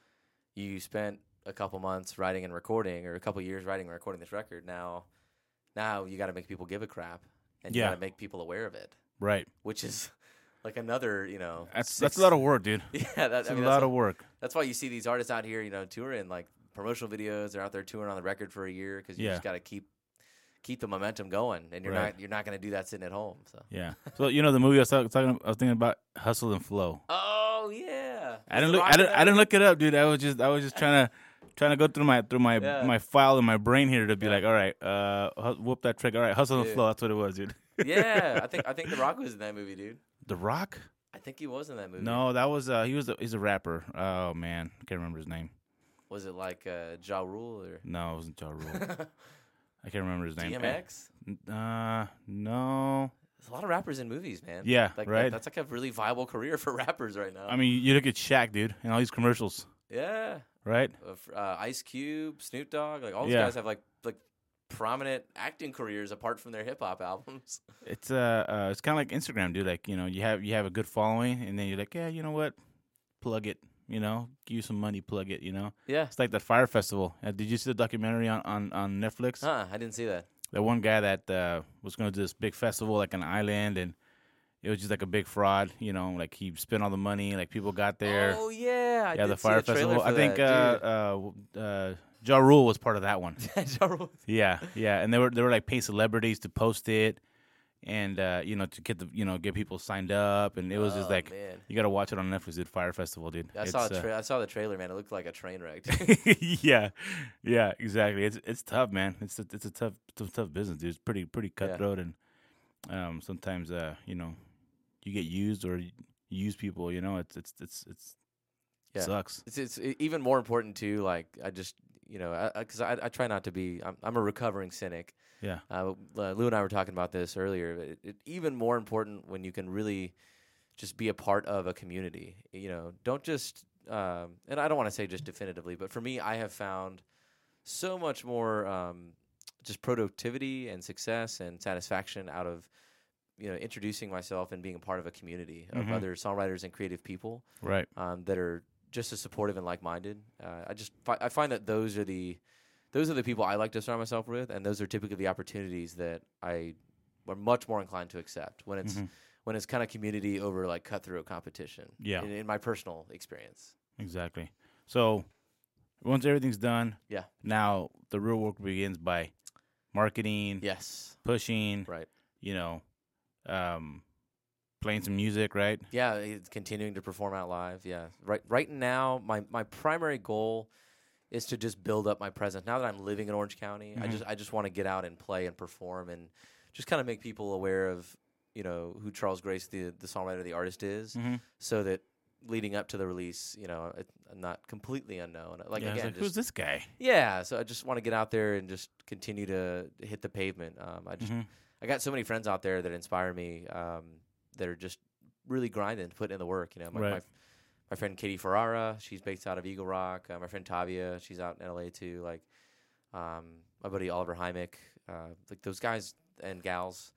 You spent a couple months writing and recording or a couple years writing and recording this record. Now Now you got to make people give a crap, and you Yeah. got to make people aware of it, Right. which is like another, you know, That's six- that's a lot of work, dude. Yeah, that, That's I mean, a that's lot of work. That's why you see these artists out here, you know, touring like promotional videos. They're out there touring on the record for a year because you Yeah. just got to keep keep the momentum going, and you're Right. not you're not going to do that sitting at home. So. Yeah. So you know the movie I was talk- talking, I was thinking about Hustle and Flow. Oh yeah. I didn't look. I didn't. I didn't look it up, dude. I was just. I was just trying to trying to go through my through my Yeah. my file in my brain here to be Yeah. like, all right, uh, whoop that trick. All right, Hustle and Dude. Flow. That's what it was, dude. yeah, I think I think The Rock was in that movie, dude. The Rock? I think he was in that movie. No, that was. uh He was. A, he's a rapper. Oh man, I can't remember his name. Was it like uh, Ja Rule or No, it wasn't Ja Rule. I can't remember his name. DMX? Uh, no. There's a lot of rappers in movies, man. Yeah, like, right. That's like a really viable career for rappers right now. I mean, you look at Shaq, dude, and all these commercials, yeah, right? uh, uh, Ice Cube, Snoop Dogg, like all these Yeah. guys have like like prominent acting careers apart from their hip hop albums. It's uh, uh it's kind of like Instagram, dude. Like you know, you have you have a good following, and then you're like, yeah, you know what, plug it. You know, give you some money, plug it. You know, yeah. it's like that Fyre Festival. Uh, did you see the documentary on on on Netflix? Huh? I didn't see that. The one guy that uh, was going to do this big festival, like an island, and it was just like a big fraud. You know, like he spent all the money, like people got there. Oh yeah, I yeah, the Fyre Festival. I think that, uh, uh, uh, Ja Rule was part of that one. Ja Rule. Yeah, yeah, and they were they were like paying celebrities to post it, and uh, you know to get the you know get people signed up, and it was just Oh, like man. you got to watch it on Netflix, dude. Fyre Festival, dude. I saw a uh, tra- I saw the trailer, man. It looked like a train wreck. yeah, yeah, exactly. It's it's tough, man. It's a, it's a tough tough, tough business, dude. It's pretty pretty cutthroat, and um, sometimes uh, you know you get used or you use people. You know, it's it's it's it's Yeah. sucks. it's it's e- even more important too. Like I just you know because I, I, I try not to be. I'm I'm a recovering cynic. Yeah, Uh, uh, Lou and I were talking about this earlier. It, it, even more important when you can really just be a part of a community. You know, don't just. Um, and I don't want to say just definitively, but for me, I have found so much more um, just productivity and success and satisfaction out of you know introducing myself and being a part of a community of Mhm. other songwriters and creative people right. um, that are just as supportive and like-minded. Uh, I just fi- I find that those are the those are the people I like to surround myself with, and those are typically the opportunities that I are much more inclined to accept when it's Mhm. when it's kind of community over like cutthroat competition. Yeah. in, in my personal experience. Exactly. So once everything's done, Yeah. Now the real work begins by marketing, Yes, pushing, right. you know, um, playing some music, right? Yeah, it's continuing to perform out live. Yeah, right. Right now, my my primary goal is to just build up my presence. Now that I'm living in Orange County, I Mhm. just I just want to get out and play and perform and just kind of make people aware of you know who Charles Grace, the the songwriter, the artist is, Mm-hmm. so that leading up to the release, you know, it, I'm not completely unknown. Like yeah, again, like, just, who's this guy? yeah. So I just want to get out there and just continue to hit the pavement. Um, I just Mhm. I got so many friends out there that inspire me. Um, that are just really grinding, putting in the work. You know, my, Right. my friend Katie Ferrara, she's based out of Eagle Rock. Uh, my friend Tavia, she's out in LA too. Like, um, my buddy Oliver Hymick, uh, like those guys and gals.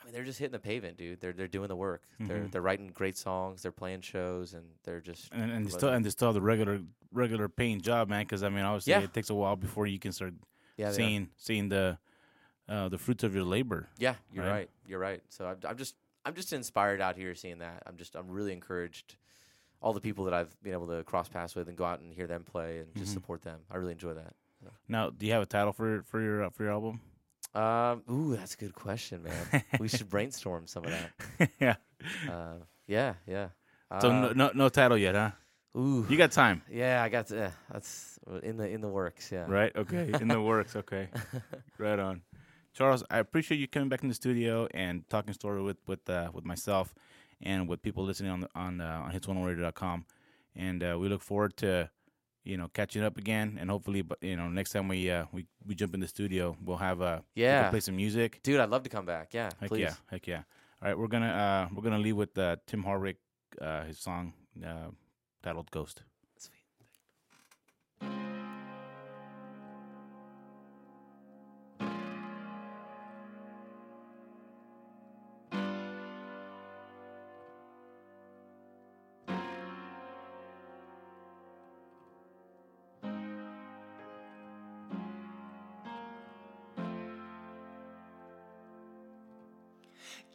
I mean, they're just hitting the pavement, dude. They're they're doing the work. They're Mhm. they're writing great songs. They're playing shows, and they're just And and they still and they still have the regular regular paying job, man. Because I mean, obviously, Yeah. it takes a while before you can start yeah, seeing seeing the uh, the fruits of your labor. Yeah, you're right? right. You're right. So I'm, I'm just I'm just inspired out here seeing that. I'm just I'm really encouraged. All the people that I've been able to cross paths with and go out and hear them play and just Mhm. support them. I really enjoy that. Now, do you have a title for for your uh, for your album? Um, ooh, that's a good question, man. we should brainstorm some of that. yeah. Uh, yeah, yeah. So Uh, no, no no title yet, huh? ooh, You got time, yeah, I got to, yeah, that's in the in the works. Yeah, right? Okay, in the works. Okay, right on. Charles, I appreciate you coming back in the studio and talking story with with uh, with myself and with people listening on the, on uh, on hits1radio.com. And uh, we look forward to you know catching up again, and hopefully, but you know, next time we uh, we we jump in the studio, we'll have uh, we Yeah. play some music. Dude, I'd love to come back. Yeah, Heck please. yeah, heck yeah. All right, we're gonna uh, we're gonna leave with uh, Tim Hardwick, uh, his song uh, titled "Ghost."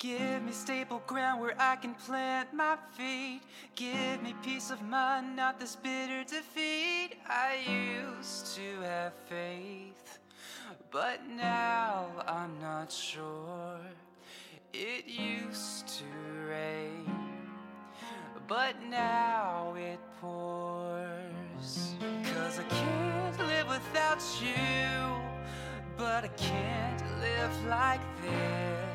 Give me stable ground where I can plant my feet. Give me peace of mind, not this bitter defeat. I used to have faith, but now I'm not sure. It used to rain, but now it pours. Cause I can't live without you, but I can't live like this.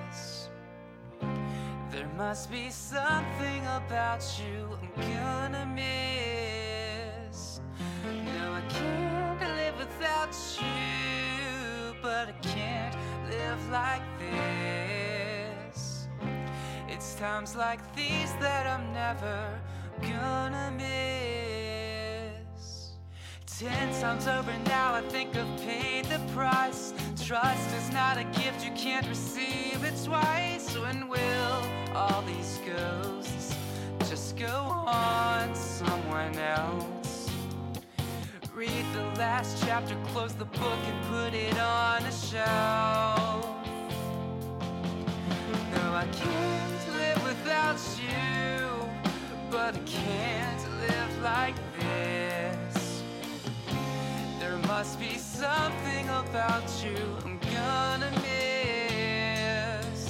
There must be something about you I'm gonna miss. No, I can't live without you, but I can't live like this. It's times like these that I'm never gonna miss. Ten times over now, I think I've paid the price. Trust is not a gift, you can't receive it twice. When will all these ghosts just go on someone else? Read the last chapter, close the book, and put it on a shelf. No, I can't live without you, but I can't live like this. Must be something about you I'm gonna miss.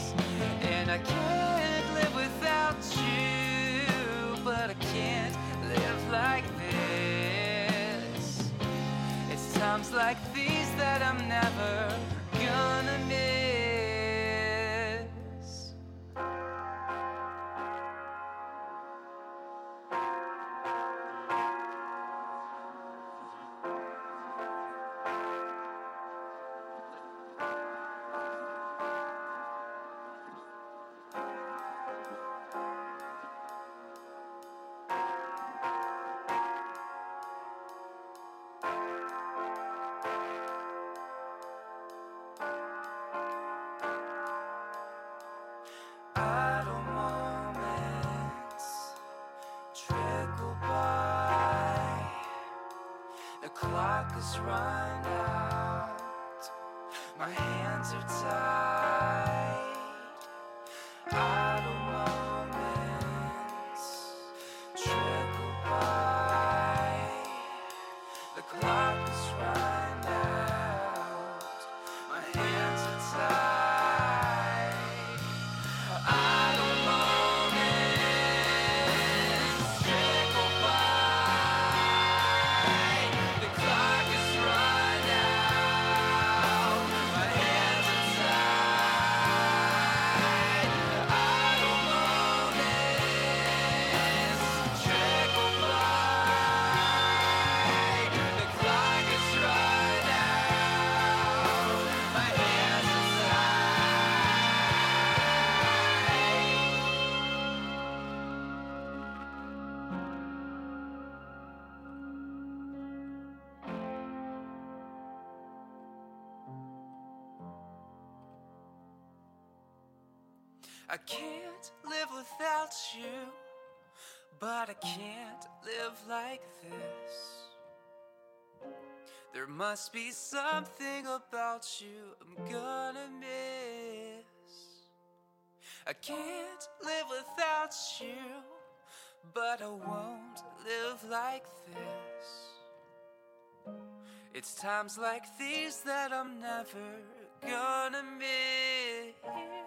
And I can't live without you, but I can't live like this. It's times like these that I'm never gonna miss. Like this. There must be something about you I'm gonna miss. I can't live without you, but I won't live like this. It's times like these that I'm never gonna miss.